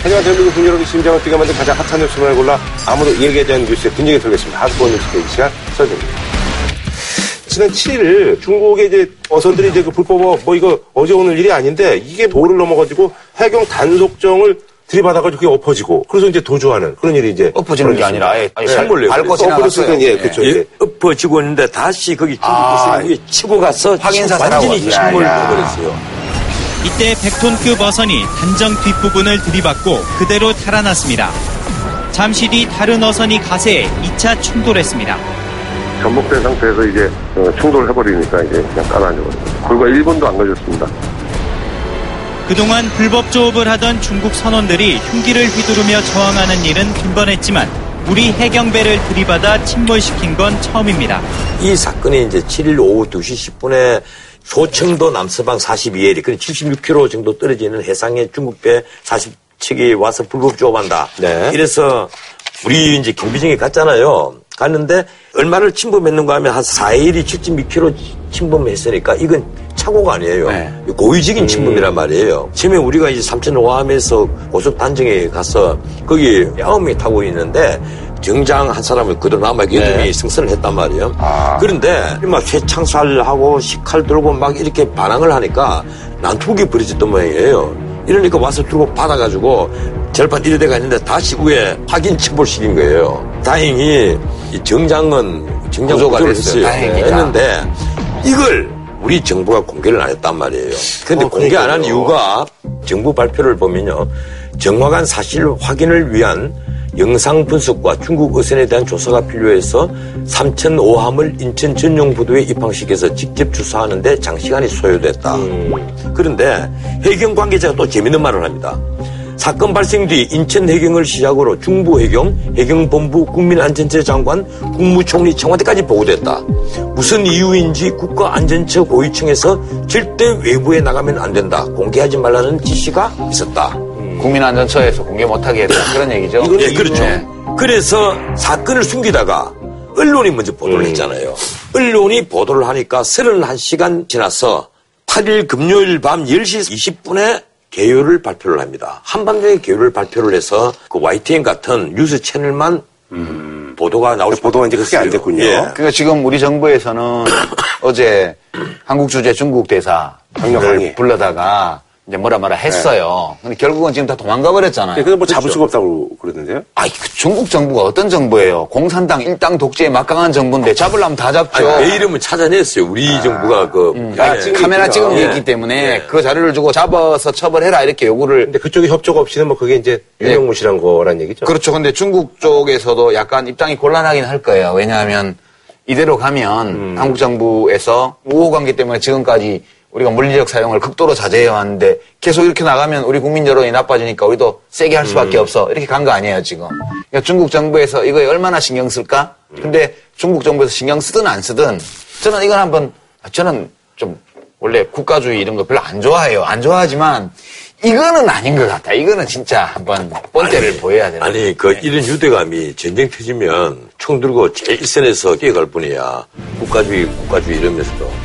하지만 대한민국 군 여러분 심장을 뛰게 만든 가장 핫한 뉴스만을 골라 아무도 얘기하지 않는 뉴스에 균형이 들겠습니다. 핫본 뉴스 페이지 시간 설정입니다. 지난 7일 중국의 이제 어선들이 이제 그 불법 뭐 이거 어제 오늘 일이 아닌데 이게 도를 넘어가지고 해경 단속정을 들이받아가지고 그게 엎어지고 그래서 이제 도주하는 그런 일이 이제 엎어지는 게 아니라 아예 네. 선물 내고 밟고 지나갔어요. 예, 그렇죠. 예, 예. 엎어지고 있는데 다시 거기 중국 아, 아, 위에 치고 가서 확인 사살하고 완전히 왔어요. 침몰을 야, 야. 해버렸어요. 이때 100톤급 어선이 단정 뒷부분을 들이받고 그대로 탈환났습니다. 잠시 뒤 다른 어선이 가세해 2차 충돌했습니다. 전복된 상태에서 이제 어, 충돌을 해버리니까 이제 그냥 가라앉아버려요. 불과 1분도 안 걸렸습니다. 그동안 불법 조업을 하던 중국 선원들이 흉기를 휘두르며 저항하는 일은 빈번했지만 우리 해경배를 들이받아 침몰시킨 건 처음입니다. 이 사건이 이제 7일 오후 2시 10분에 소청도 남서방 42해리, 그 76km 정도 떨어지는 해상에 중국배 40척이 와서 불법 조업한다. 네. 이래서 우리 이제 경비정에 갔잖아요. 갔는데 얼마를 침범했는가 하면 한 4일이 7.2km 침범했으니까 이건 착오가 아니에요. 네. 고의적인 침범이란 말이에요. 처음에 우리가 이제 삼천 오함에서 고속 단정에 가서 거기 명이 타고 있는데 정장 한 사람을 그대로 남아 여덟 명이 승선을 했단 말이에요. 그런데 막 쇠창살하고 식칼 들고 막 이렇게 반항을 하니까 난투기 벌어졌던 모양이에요. 이러니까 와서 들고 받아가지고 절반 이래 돼가 있는데 다시 위에 확인 침몰시킨 거예요. 다행히 이 정장은 정장 구조가 구조를 됐어요. 다행이다. 했는데 이걸 우리 정부가 공개를 안 했단 말이에요. 근데 어, 공개 안 한. 이유가 정부 발표를 보면요. 정확한 사실 확인을 위한 영상 분석과 중국 어선에 대한 조사가 필요해서 삼천 5함을 인천 전용 부두에 입항시켜서 직접 주사하는데 장시간이 소요됐다. 그런데 해경 관계자가 또 재밌는 말을 합니다. 사건 발생 뒤 인천 해경을 시작으로 중부 해경, 해경본부, 국민안전처 장관, 국무총리 청와대까지 보고됐다. 무슨 이유인지 국가안전처 고위층에서 절대 외부에 나가면 안 된다. 공개하지 말라는 지시가 있었다. 국민안전처에서 공개 못하게 했다. 그런 얘기죠. 예, 그렇죠. 그래서 사건을 숨기다가 언론이 먼저 보도를 했잖아요. 언론이 보도를 하니까 31시간 지나서 8일 금요일 밤 10시 20분에 개요를 발표를 합니다. 한밤중에 개요를 발표를 해서 그 YTN 같은 뉴스 채널만 보도가 나올 수 보도가 이제 크게 안 됐군요. 예. 그러니까 지금 우리 정부에서는 어제 한국 주재 중국 대사를 강력 항의. 불러다가 이제 뭐라 뭐라 했어요. 근데 결국은 지금 다 도망가 버렸잖아요. 예, 근데 뭐 잡을 수가 없다고 그러는데요. 아이, 그 중국 정부가 어떤 정부예요? 공산당 일당 독재에 막강한 정부인데 잡으려면 다 잡죠. 아니, 내 이름은 찾아냈어요. 우리 정부가 그 아, 예. 카메라 찍은 게 예. 있기 때문에 예. 그 자료를 주고 잡아서 처벌해라 이렇게 요구를 근데 그쪽에 협조가 없이는 뭐 그게 이제 유명무실한 거란 얘기죠. 그렇죠. 근데 중국 쪽에서도 약간 입장이 곤란하긴 할 거예요. 왜냐하면 이대로 가면 음. 한국 정부에서 우호 관계 때문에 지금까지 우리가 물리적 사용을 극도로 자제해 왔는데 계속 이렇게 나가면 우리 국민 여론이 나빠지니까 우리도 세게 할 수밖에 음. 없어. 이렇게 간 거 아니에요, 지금. 그러니까 중국 정부에서 이거에 얼마나 신경 쓸까? 근데 중국 정부에서 신경 쓰든 안 쓰든 저는 이건 한번 저는 좀 원래 국가주의 이런 거 별로 안 좋아해요. 안 좋아하지만 이거는 아닌 것 같아. 이거는 진짜 한번 본때를 보여야 되는 아니, 그, 이런 유대감이 전쟁 터지면 총 들고 제일 일선에서 뛰어갈 뿐이야. 국가주의, 국가주의 이러면서도.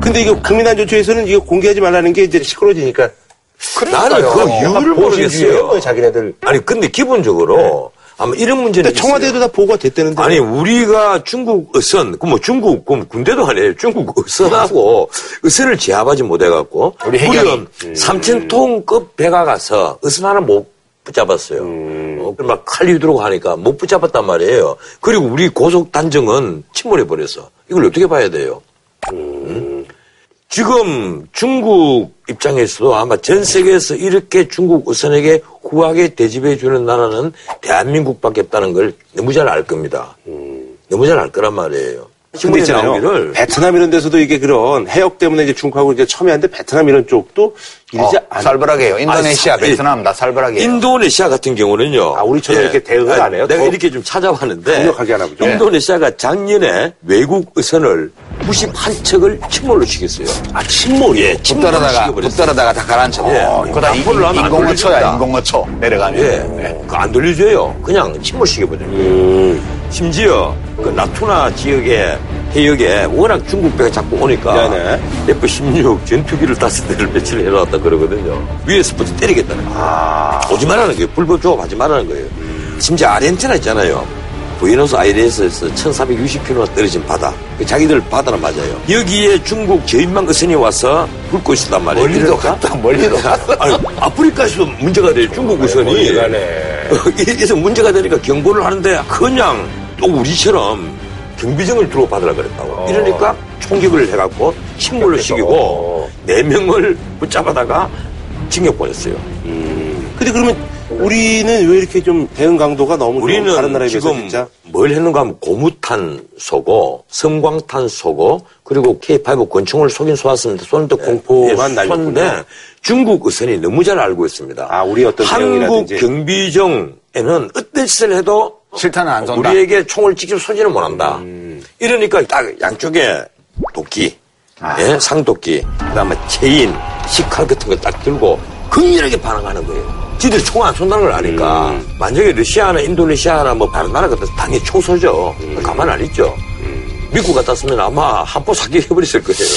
근데 이거 국민안전처에서는 이거 공개하지 말라는 게 이제 시끄러지니까 나는 그 이유를 모르겠어요. 자기네들. 아니, 근데 기본적으로 아마 이런 문제는. 근데 청와대도 있어요. 다 보고가 됐다는데. 아니, 우리가 중국 어선, 그 뭐 중국, 그 군대도 아니에요. 중국 어선하고 어선을 제압하지 못해갖고. 우리 해경이. 무려 3,000톤급 배가 가서 어선 하나 못 붙잡았어요. 어, 막 칼리 들고 하니까 못 붙잡았단 말이에요. 그리고 우리 고속 단정은 침몰해 버렸어. 이걸 어떻게 봐야 돼요? 음? 지금 중국 입장에서도 아마 전 세계에서 이렇게 중국 어선에게 후하게 대접해 주는 나라는 대한민국밖에 없다는 걸 너무 잘 알 겁니다. 너무 잘 알 거란 말이에요. 근데 있잖아요. 나오기를 베트남 이런 데서도 이게 그런 해역 때문에 이제 중국하고 이제 첨예한데 베트남 이런 쪽도 이러지 어, 않 살벌하게요. 인도네시아, 아니, 사- 베트남 다 살벌하게요. 인도네시아 같은 경우는요. 아, 우리처럼 이렇게 대응을 안 해요? 내가 더 이렇게 좀 찾아봤는데. 강력하게 하나 보죠. 인도네시아가 작년에 외국 어선을 91척을 침몰로 시켰어요. 아, 침몰이요? 예, 시켜버렸어요. 떨어다가 다 가라앉혀. 예. 그거 다 양보를 하면 안 인공어초야, 돌려준다. 인공어초. 내려가면. 예, 그거 안 돌려줘요. 그냥 침몰시켜버려요. 심지어 그 나투나 지역의 해역에 워낙 중국 배가 자꾸 오니까 네네. F-16 전투기를 다섯 대를 배치를 해놨다 그러거든요. 위에서부터 때리겠다는 거예요. 아. 오지 말라는 거예요. 불법 조업하지 말라는 거예요. 심지어 아르헨티나 있잖아요. 부에노스 아이레스에서 1460km 떨어진 바다. 그 자기들 바다는 맞아요. 여기에 중국 저인망 의선이 와서 훑고 있었단 말이에요. 멀리도 갔다, 멀리도 갔어. 아니, 아프리카에서 문제가 돼요. 중국 가네. 이래서 문제가 되니까 경고를 하는데 그냥 또 우리처럼 경비정을 들어 받으라 그랬다고. 이러니까 총격을 해갖고 침몰을 시키고 어. 네 명을 붙잡아다가 징역 보냈어요. 근데 그러면 우리는 왜 이렇게 좀 대응 강도가 너무 좀 우리는 다른 나라에 비해서 지금 진짜 뭘 했는가 하면 고무탄 쏘고 섬광탄 쏘고 그리고 K5 권총을 쏘긴 쏘았습니다. 쏘는데 공포만 날렸군요. 쏘는데 중국 의선이 너무 잘 알고 있습니다. 아, 우리 어떤 한국 대응이라든지. 경비정에는 어떤 짓을 해도 실탄은 안 쏜다. 우리에게 총을 직접 쏘지는 못한다. 이러니까 딱 양쪽에 도끼, 예, 상도끼, 그다음에 체인, 식칼 같은 거딱 들고 극렬하게 반항하는 거예요. 지들이 총안 쏜다는 걸 아니까. 만약에 러시아나 인도네시아나 뭐 다른 나라 같아서 당연히 총 쏘죠. 가만 안 있죠. 미국 같았으면 아마 한포 사격해버렸을 거예요.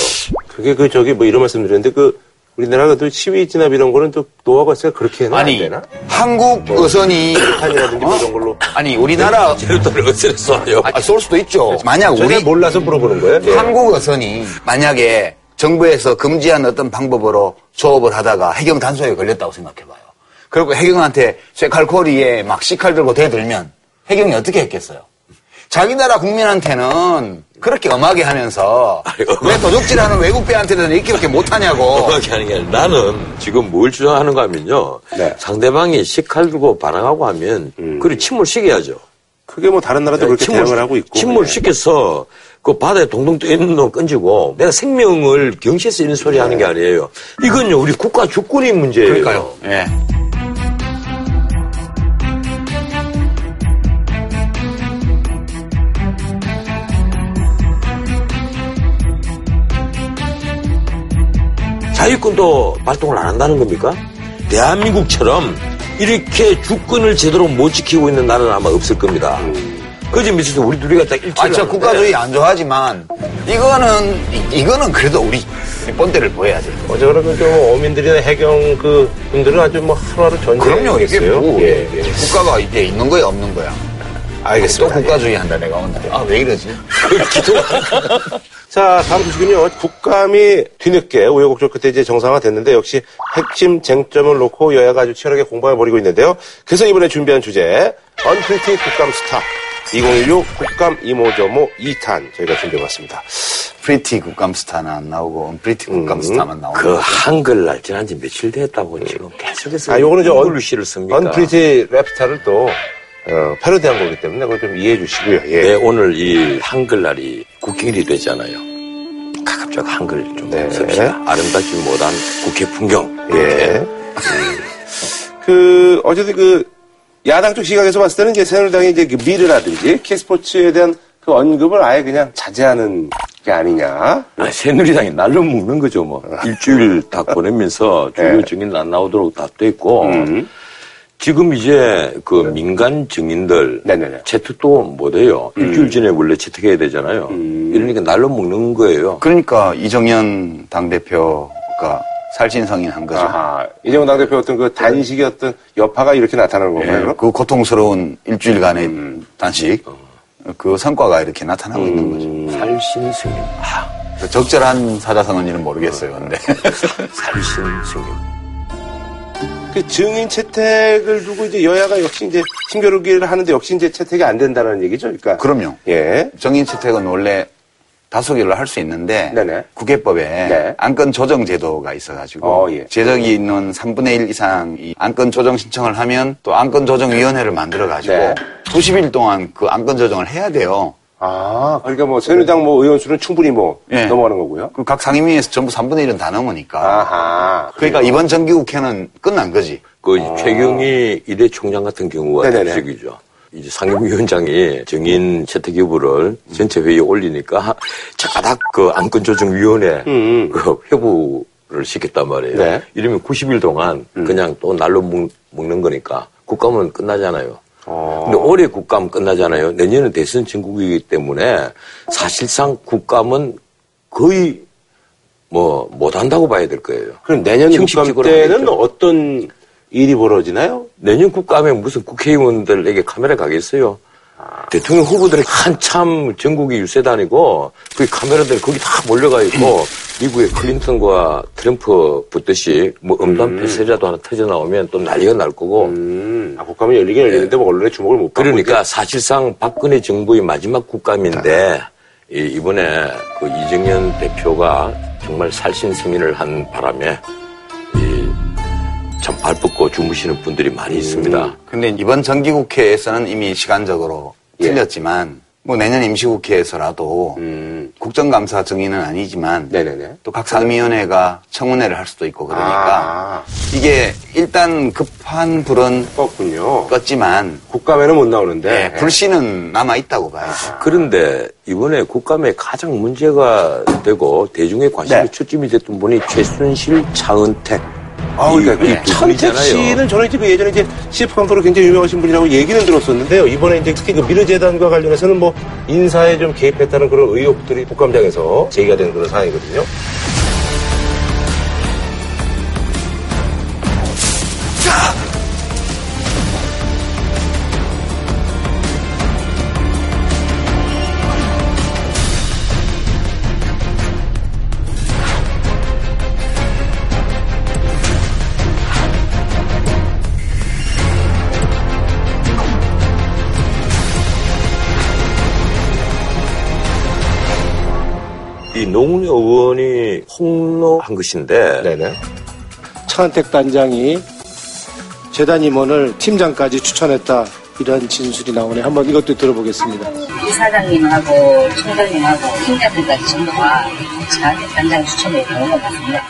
그게 그 저기 뭐 이런 말씀 드렸는데 그 우리나라가 또 시위 진압 이런 거는 또 노하우가 있으니까 그렇게 안 아니, 되나? 한국 의선이. 탄이라든지 뭐 이런 걸로 아니, 우리나라. 제로또를 어디서 쏴요? 아, 쏠 수도 있죠. 만약 전혀 우리 몰라서 물어보는 거예요? 예. 한국 어선이 만약에 정부에서 금지한 어떤 방법으로 조업을 하다가 해경 단속에 걸렸다고 생각해봐요. 그리고 해경한테 쇠칼코리에 막 씨칼 들고 대들면 해경이 어떻게 했겠어요? 자기 나라 국민한테는 그렇게 엄하게 하면서 아니, 엄하게. 왜 도둑질하는 외국 배한테는 이렇게 못하냐고. 그렇게 하는 게 아니라 나는 지금 뭘 주장하는가 하면요. 네. 상대방이 식칼 들고 반항하고 하면 그걸 침몰 시켜야죠. 그게 뭐 다른 나라도 그렇게 대응을 하고 있고 침몰 시켜서 그 바다에 동동 떠 있는 놈 건지고 내가 생명을 경시해서 이런 소리 하는 게 아니에요. 이건요, 우리 국가 주권이 문제예요. 그러니까요. 예. 자유권도 발동을 안 한다는 겁니까? 대한민국처럼 이렇게 주권을 제대로 못 지키고 있는 나라는 아마 없을 겁니다. 그지 밑에서 우리 둘이 갖다 일치를 아, 저 국가주의 안 좋아하지만 이거는 이- 이거는 그래도 우리 본때를 보여야지. 어제 그러면 좀 어민들이나 해경 그 분들은 아주 뭐 하루하루 전쟁 그럼요. 이게 뭐 예, 예. 국가가 이제 있는 거야 없는 거야. 알겠습니다. 또 국가주의 한다 내가 오늘. 아 왜 이러지? 자, 다음 소식은요. 국감이 뒤늦게 우여곡절 끝에 이제 정상화 됐는데 역시 핵심 쟁점을 놓고 여야가 아주 치열하게 공방을 벌이고 있는데요. 그래서 이번에 준비한 주제, unpretty 국감 스타. 2016 국감 이모저모 2탄 저희가 준비해봤습니다. unpretty 국감 스타는 안 나오고 pretty 국감스타만 나오고. 그 한글 날 지난 지 며칠 됐다고 지금 계속해서 아, 요거는 저 한글로 시를 씁니까? Unpretty Rapstar를 또 어, 패러디한 거기 때문에 그걸 좀 이해해 주시고요. 예. 네, 오늘 이 한글날이 국경일이 되잖아요. 가급적 한글 좀 네. 씁시다. 아름답지 못한 국회 풍경. 예. 이렇게. 그, 어쨌든 그, 야당 쪽 시각에서 봤을 때는 이제 새누리당이 이제 그 미르라든지 K스포츠에 대한 그 언급을 아예 그냥 자제하는 게 아니냐. 아, 새누리당이 날로 먹는 거죠, 뭐. 일주일 다 보내면서 주요 네. 증인 안 나오도록 다 됐고. 음. 지금 이제 그 민간 증인들 네네네. 채택도 못해요. 일주일 전에 원래 채택해야 되잖아요. 이러니까 날로 먹는 거예요. 그러니까 이정현 당 대표가 살신성인 한 거죠. 아하. 이재명 당대표 어떤 그 단식의 어떤 여파가 이렇게 나타나는 건가요? 예? 그 고통스러운 일주일간의 단식 그 성과가 이렇게 나타나고 있는 거죠. 살신승인. 아, 그 적절한 사자성어인지는 모르겠어요. 근데 살신승인. 그 증인 채택을 두고 이제 여야가 역시 이제 힘겨루기를 하는데 역시 이제 채택이 안 된다는 얘기죠. 그러니까. 그럼요. 예. 정인 채택은 원래 다수결을 할수 있는데 네네. 국회법에 네. 안건 조정 제도가 있어가지고 어, 예. 제적이 있는 3분의 1 이상 이 안건 조정 신청을 하면 또 안건 조정 위원회를 만들어가지고 네. 90일 동안 그 안건 조정을 해야 돼요. 아, 그러니까 뭐 새누리당 뭐 의원 수는 충분히 뭐 예. 넘어가는 거고요. 그 각 상임위에서 전부 3분의 1은 다 넘으니까. 아하. 그러니까 이번 정기국회는 끝난 거지. 그 최경희 이대 총장 같은 경우가 아. 특색이죠. 이제 상임위원장이 정인 채택 여부를 전체 회의에 올리니까 자가닥 그 안건조정위원회 음. 그 회부를 시켰단 말이에요. 네. 음. 이러면 90일 동안 그냥 또 날로 먹, 먹는 거니까 국감은 끝나잖아요. 근데 올해 국감 끝나잖아요. 내년은 대선 전국이기 때문에 사실상 국감은 거의 뭐 못한다고 봐야 될 거예요. 그럼 내년 국감 때는. 어떤 일이 벌어지나요? 내년 국감에 무슨 국회의원들에게 카메라 가겠어요? 대통령 후보들이 한참 전국이 유세 다니고 그 카메라들이 거기 다 몰려가 있고 미국의 클린턴과 트럼프 붙듯이 뭐 음담 폐쇄라도 하나 터져 나오면 또 난리가 날 거고. 음, 아, 국감은 열리긴 열리는데 뭐 언론의 주목을 못 받고 그러니까 사실상 박근혜 정부의 마지막 국감인데 이- 이번에 그 이정현 대표가 정말 살신승인을 한 바람에 이 참 발벗고 주무시는 분들이 많이 있습니다. 근데 이번 정기국회에서는 이미 시간적으로 예. 틀렸지만 뭐 내년 임시국회에서라도 음, 국정감사 정의는 아니지만 네네네. 또 각 상임위원회가 청문회를 할 수도 있고 그러니까 아, 이게 일단 급한 불은 껐군요. 껐지만 국감에는 못 나오는데. 예, 불씨는 남아 있다고 봐야죠. 그런데 이번에 국감에 가장 문제가 되고 대중의 관심이 네. 초점이 됐던 분이 최순실, 차은택 이, 그러니까 이 천택. 씨는 저는 이제 그 예전에 이제 CF 감독으로 굉장히 유명하신 분이라고 얘기는 들었었는데요. 이번에 이제 특히 그 미르재단과 관련해서는 뭐 인사에 좀 개입했다는 그런 의혹들이 국감장에서 제기가 되는 그런 상황이거든요. 노웅래 의원이 폭로한 것인데 네네. 차은택 단장이 재단 임원을 팀장까지 추천했다 이런 진술이 나오네. 한번 이것도 들어보겠습니다. 이사장님하고 총장님하고 팀장들까지 전부 다 저한테 단장 추천을 받은 것 같습니다.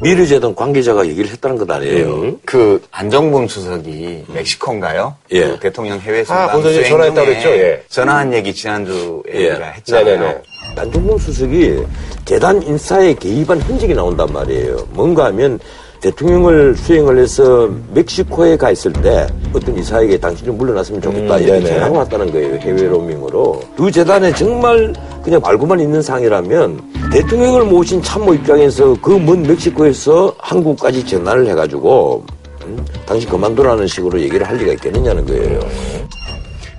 미르재단 관계자가 얘기를 했다는 것 아니에요. 그 안정범 수석이 멕시코인가요? 예. 그 대통령 해외 아, 순방 전화했다고 그랬죠? 예. 전화한 얘기 지난주에 예. 우리가 했잖아요. 네네네. 안종범 수석이 재단 인사에 개입한 흔적이 나온단 말이에요. 뭔가 하면 대통령을 수행을 해서 멕시코에 가 있을 때 어떤 이사에게 당신이 물러났으면 좋겠다 음, 이렇게. 전화가 왔다는 거예요. 해외 로밍으로. 그 재단에 정말 그냥 알고만 있는 상이라면 대통령을 모신 참모 입장에서 그 먼 멕시코에서 한국까지 전화를 해가지고 음, 당신 그만두라는 식으로 얘기를 할 리가 있겠느냐는 거예요.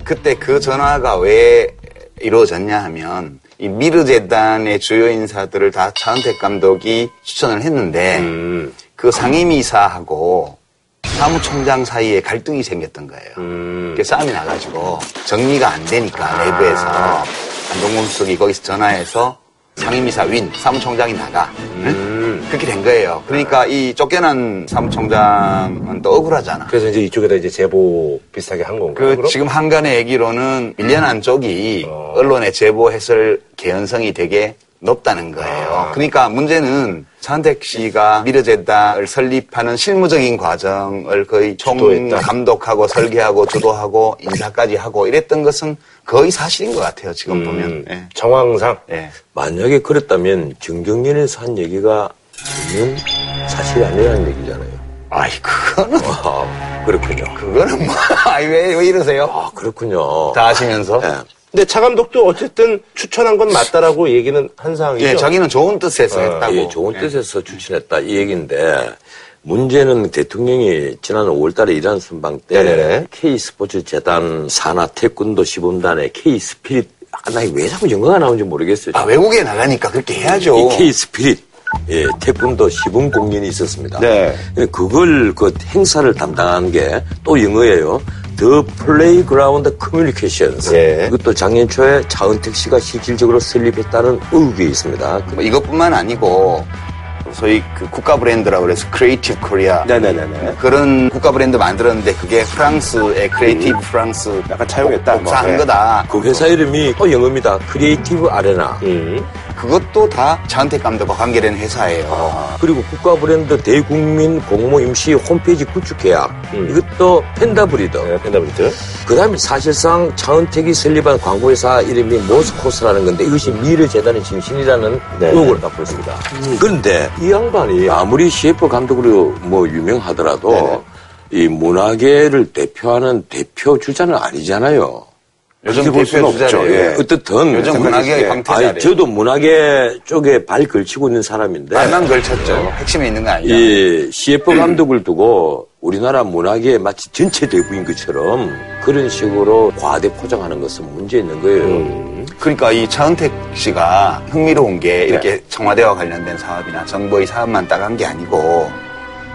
그때 그 전화가 왜 이루어졌냐 하면 이 미르 재단의 주요 인사들을 다 차은택 감독이 추천을 했는데 음, 그 상임이사하고 사무총장 사이에 갈등이 생겼던 거예요. 음. 그게 싸움이 나가지고 정리가 안 되니까 내부에서 안동범 수석이 거기서 전화해서 상임이사 윈 사무총장이 나가 응? 음. 그렇게 된 거예요. 그러니까 이 쫓겨난 사무총장은 또 억울하잖아. 그래서 이제 이쪽에다 이제 제보 비슷하게 한 건가요? 그? 지금 한간의 얘기로는 밀려난 쪽이 어. 언론에 제보했을 개연성이 되게 높다는 거예요. 아. 그러니까 문제는 차은택 씨가 미르제다를 설립하는 실무적인 과정을 거의 총 주도했다. 감독하고 설계하고 주도하고 인사까지 하고 이랬던 것은 거의 사실인 것 같아요. 지금 음, 보면. 예. 정황상. 예. 만약에 그랬다면 정경련에서 한 얘기가 전혀 사실이 아니라는 얘기잖아요. 아이 그거는 아, 그렇군요. 그거는 뭐 아이 왜, 왜 이러세요? 아, 그렇군요. 다 아시면서. 예. 근데 차 감독도 어쨌든 추천한 건 맞다라고 얘기는 한 상황이죠. 예, 자기는 좋은 뜻에서 어, 했다고. 예, 좋은 예. 뜻에서 추천했다 이 얘기인데 문제는 대통령이 지난 5월달에 이란 순방 때 네네네. K 스포츠 재단 산하 태권도 시범단의 K 스피릿 아, 나왜 자꾸 영어가 나오는지 모르겠어요. 아, 외국에 나가니까 그렇게 해야죠. 이 K 스피릿 예, 태권도 시범 공연이 있었습니다. 네. 그걸 그 행사를 담당한 게 또 영어예요. The Playground Communications. 예. 이것도 작년 초에 차은택 씨가 실질적으로 설립했다는 의혹이 있습니다. 뭐 이것뿐만 아니고 소위 그 국가 브랜드라고 그래서 Creative Korea 네네네네. 그런 국가 브랜드 만들었는데 그게 프랑스의 Creative France 약간 차용했다. 뭐, 네. 거다. 그 회사 이름이 또 영어입니다. Creative Arena. 음. 그것도 다 차은택 감독과 관계된 회사예요. 아. 그리고 국가 브랜드 대국민 공모 임시 홈페이지 구축 계약. 음. 이것도 펜타브리드. 네, 펜타브리드. 그 다음에 사실상 차은택이 설립한 광고회사 이름이 모스코스라는 건데 이것이 미르 재단의 진신이라는 네. 의혹을 갖고 있습니다. 그런데 이 양반이 아무리 CF 감독으로 뭐 유명하더라도 네네. 이 문화계를 대표하는 대표 주자는 아니잖아요. 요즘 볼 수는 없죠. 예. 어떻든 요즘 예. 광태자래요. 아니, 저도 문화계 쪽에 발 걸치고 있는 사람인데 말만 걸쳤죠. 핵심에 있는 거 아니야. 이 CF 감독을 두고 우리나라 문화계에 마치 전체 대부인 것처럼 그런 식으로 과대 포장하는 것은 문제 있는 거예요. 그러니까 이 차은택 씨가 흥미로운 게 이렇게 청와대와 관련된 사업이나 정부의 사업만 따간 게 아니고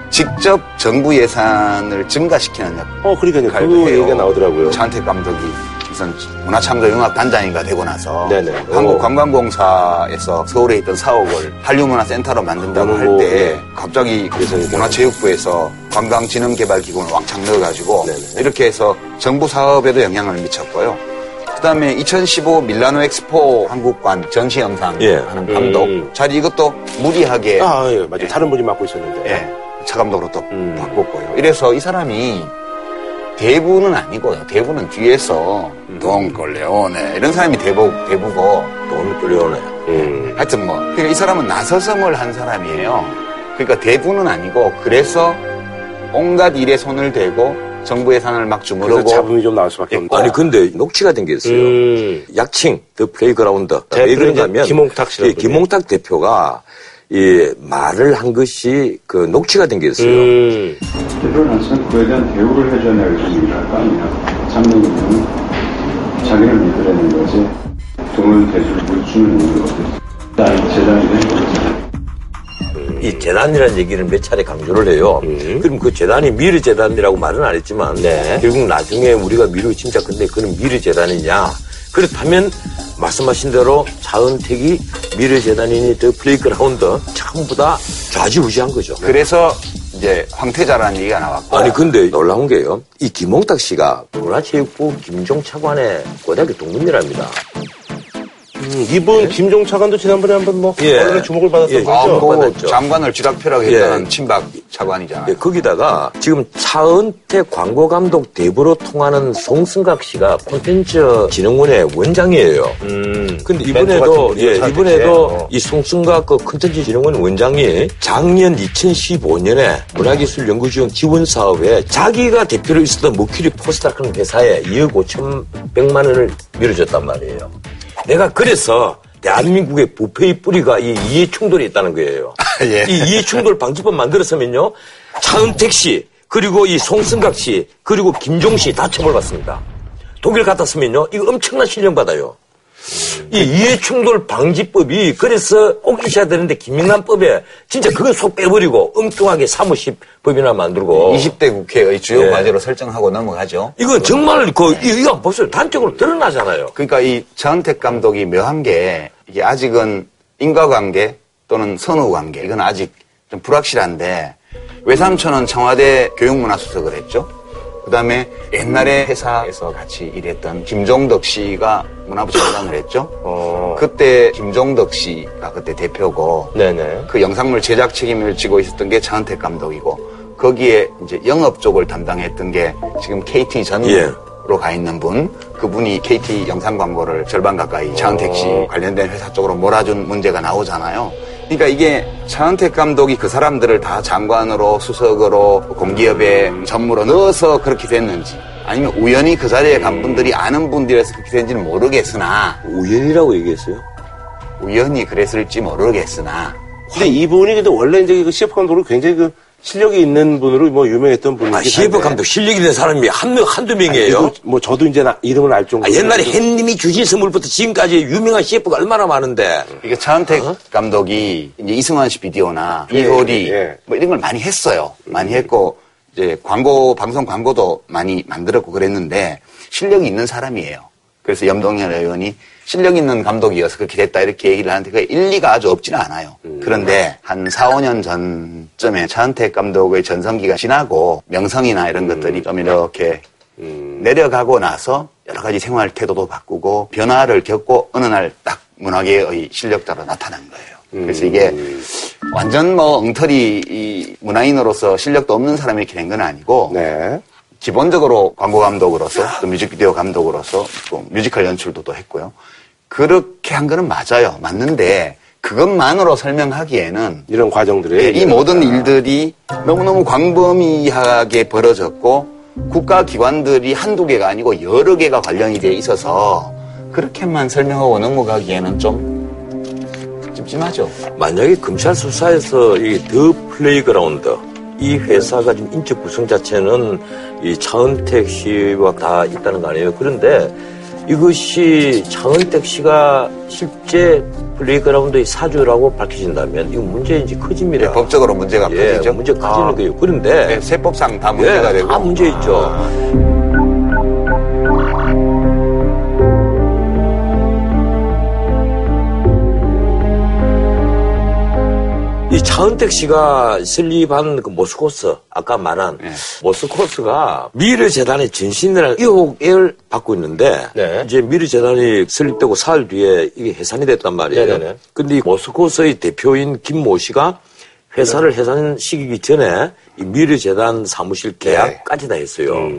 직접 정부 예산을 증가시키는 역 어, 그러니까요. 그. 얘기가 나오더라고요. 차은택 감독이 우선 문화창조융합단장인가 되고 나서 네네. 오. 한국관광공사에서 서울에 있던 사옥을 한류문화센터로 만든다고 오, 할때 네. 갑자기 문화체육부에서 관광진흥개발기금을 왕창 넣어가지고 네네. 이렇게 해서 정부 사업에도 영향을 미쳤고요. 그다음에 2015 밀라노 엑스포 한국관 전시 영상 예. 하는 감독 음. 자리 이것도 무리하게 아, 예, 맞아요. 다른 분이 맡고 있었는데. 예, 차감독으로 또 음. 바꿨고요. 이래서 이 사람이 대부는 아니고요. 대부는 뒤에서 음. 돈 걸레오네 이런 사람이 대부 대부고 돈 끌려오네. 음. 하여튼 뭐 그러니까 이 사람은 나서성을 한 사람이에요. 그러니까 대부는 아니고 그래서 온갖 일에 손을 대고 정부 예산을 막 주무르고 잡음이 좀 나올 수밖에 없다. 아니 근데 녹취가 된 게 있어요. 음. 약칭 The Playground. 제왜 그러냐면 김홍탁 씨라고 예, 김홍탁 대표가 이 말을 한 것이 그 녹취가 된 게 있어요. 음. 항상 그에 대한 대우를 해줘야 할 의미랄 거 아니냐. 장로님은 자기를 믿으라는 거지. 돈을 대줄 물주는 있는 거지. 난 재단이 된 거지. 이 재단이라는 얘기를 몇 차례 강조를 해요. 그럼 그 재단이 미르 재단이라고 말은 안 했지만 네. 결국 나중에 우리가 미르 진짜 근데 그는 미르 재단이냐? 그렇다면 말씀하신 대로 차은택이 미르 재단이니 The Playground 전부 다 좌지우지한 거죠. 그래서 이제 황태자라는 얘기가 나왔고 아니 근데 놀라운 게요. 이 김홍탁 씨가 문화체육부 김종차관의 고등학교 동문이랍니다. 음, 이분 김종 차관도 지난번에 한번 뭐 예. 언론에 주목을 받았던 예. 아, 거죠. 뭐 받았죠. 장관을 쥐락펴락 했다는 예. 친박 차관이잖아요. 예, 거기다가 지금 차은택 광고 감독 대부로 통하는 송승각 씨가 콘텐츠 진흥원의 원장이에요. 음. 근데 이번에도 예, 이번에도. 어. 이 송승각 그 콘텐츠 진흥원 원장이 작년 2015년에 문화기술연구지원 지원 사업에 자기가 대표로 있었던 모큐리 포스닥하는 회사에 2억 5천백만 원을 밀어줬단 말이에요. 내가 그래서 대한민국의 부패의 뿌리가 이 이해 충돌이 있다는 거예요. 예. 이 이해 충돌 방지법 만들었으면요. 차은택 씨, 그리고 이 송승각 씨, 그리고 김종 씨 다 처벌받습니다. 독일 갔다 으면요 이거 엄청난 실형 받아요. 이 이해충돌 방지법이 그래서 꼭 있어야 되는데 김영란법에 진짜 그걸 속 빼버리고 엉뚱하게 사무실 법이나 만들고 20대 국회의 주요 예. 과제로 설정하고 넘어가죠. 이건 정말 그 이- 이거 보세요 단적으로 드러나잖아요. 그러니까 이 차은택 감독이 묘한 게 이게 아직은 인과관계 또는 선후관계 이건 아직 좀 불확실한데 외삼촌은 청와대 교육문화수석을 했죠. 그 다음에 옛날에 회사에서 같이 일했던 김종덕 씨가 문화부 장관을 했죠. 어. 그때 김종덕 씨가 그때 대표고 네네. 그 영상물 제작 책임을 지고 있었던 게 차은택 감독이고 거기에 이제 영업 쪽을 담당했던 게 지금 KT 전무로 예. 가 있는 분 그분이 KT 영상 광고를 절반 가까이 차은택 씨 관련된 회사 쪽으로 몰아준 문제가 나오잖아요. 그러니까 이게 차은택 감독이 그 사람들을 다 장관으로 수석으로 공기업에 전무로 넣어서 그렇게 됐는지 아니면 우연히 그 자리에 간 분들이 아는 분들이라서 그렇게 된지는 모르겠으나. 우연이라고 얘기했어요. 우연히 그랬을지 모르겠으나. 근데 이분이 근데 원래 이제 그 CF 감독으로 굉장히 그 실력이 있는 분으로 뭐 유명했던 분이긴 아, CF. 감독 실력 있는 사람이 한 명, 한두 명이에요. 이거 뭐 저도 이제 나- 이름을 알 정도로. 아, 옛날에 햇님이 주신 선물부터 지금까지 유명한 CF가 얼마나 많은데. 이게 차은택 감독이 이제 이승환 씨 비디오나 예, 이효리 예. 뭐 이런 걸 많이 했어요. 많이 했고 이제 광고 방송 광고도 많이 만들었고 그랬는데 실력이 있는 사람이에요. 그래서 염동열 의원이 실력 있는 감독이어서 그렇게 됐다 이렇게 얘기를 하는데 그 일리가 아주 없지는 않아요. 그런데 한 4, 5년 전쯤에 차은택 감독의 전성기가 지나고 명성이나 이런 것들이 좀 이렇게 내려가고 나서 여러 가지 생활 태도도 바꾸고 변화를 겪고 어느 날 딱 문화계의 실력자로 나타난 거예요. 그래서 이게 완전 뭐 엉터리 이 문화인으로서 실력도 없는 사람이 이렇게 된 건 아니고 네. 기본적으로 광고 감독으로서 또 뮤직비디오 감독으로서 또 뮤지컬 연출도 또 했고요. 그렇게 한 거는 맞아요. 맞는데 그것만으로 설명하기에는 이런 과정들이 예, 이 모든 일들이 너무너무 광범위하게 벌어졌고 국가 기관들이 한두 개가 아니고 여러 개가 관련이 돼 있어서 그렇게만 설명하고 넘어가기에는 좀 찜찜하죠. 만약에 검찰 수사에서 이 The Playground 이 회사가 지금 인적 구성 자체는 이 차은택 씨와 다 있다는 거 아니에요. 그런데 이것이 차은택 씨가 실제 Playground의 사주라고 밝혀진다면 이거 문제인지 커집니다. 예, 법적으로 문제가 예, 커지죠. 문제 커지는 아, 거예요. 그런데 네, 세법상 다 문제가 예, 되고 다 문제 있죠. 이 차은택 씨가 설립한 그 모스코스, 아까 말한 네. 모스코스가 미르재단의 전신이라는 의혹을 받고 있는데, 네. 이제 미르재단이 설립되고 사흘 뒤에 이게 해산이 됐단 말이에요. 네네네. 근데 이 모스코스의 대표인 김모 씨가 회사를 해산시키기 전에 이 미르재단 사무실 계약까지 다 했어요.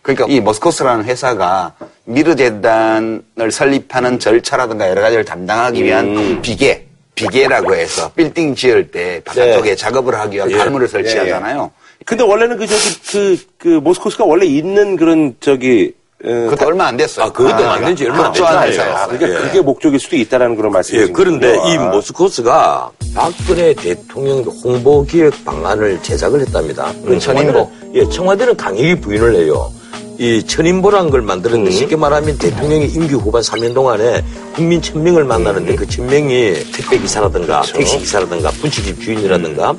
그러니까 이 머스코스라는 회사가 미르재단을 설립하는 절차라든가 여러 가지를 담당하기 위한 음. 비계, 비계라고 해서 빌딩 지을 때 바깥쪽에 네. 작업을 하기 위한 예. 발물을 설치하잖아요. 근데 원래는 그 저기 그, 그 모스코스가 원래 있는 그런 저기 어, 그것도 얼마 안 됐어요. 아, 그것도 만든 지 얼마 안 협조한 됐잖아요. 회사였어요. 그러니까 예. 그게 목적일 수도 있다라는 그런 예, 말씀이신 그런데 거죠? 이 아. 모스코스가 박근혜 대통령 홍보 기획 방안을 제작을 했답니다. 그 천인보. 예, 청와대는 강하게 부인을 해요. 이 천인보라는 걸 만들었는데 쉽게 말하면 대통령이 임기 후반 3년 동안에 국민 천명을 만나는데 그 천명이 택배 기사라든가 택시 기사라든가 분식집 주인이라든가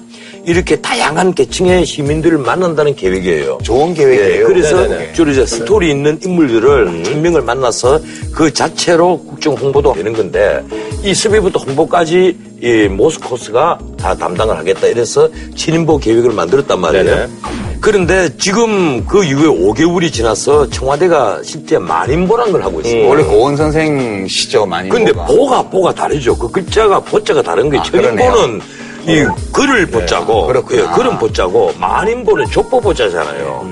이렇게 다양한 계층의 시민들을 만난다는 계획이에요. 좋은 예, 계획이에요. 그래서 네네네. 주로 이제 스토리 있는 인물들을 천명을 만나서 그 자체로 국정 홍보도 되는 건데 이 섭외부터 홍보까지 이 모스코스가 다 담당을 하겠다 이래서 친인보 계획을 만들었단 말이에요. 네네. 그런데 지금 그 이후에 5개월이 지나서 청와대가 실제 만인보란 걸 하고 있습니다. 원래 고원 선생 시죠 많이. 근데. 보가 보가 다르죠. 그 글자가 보자가 다른 게 아, 천인보는 이 글을 보자고 그렇구나. 예, 글은 보자고 만인보는 족보 보자잖아요.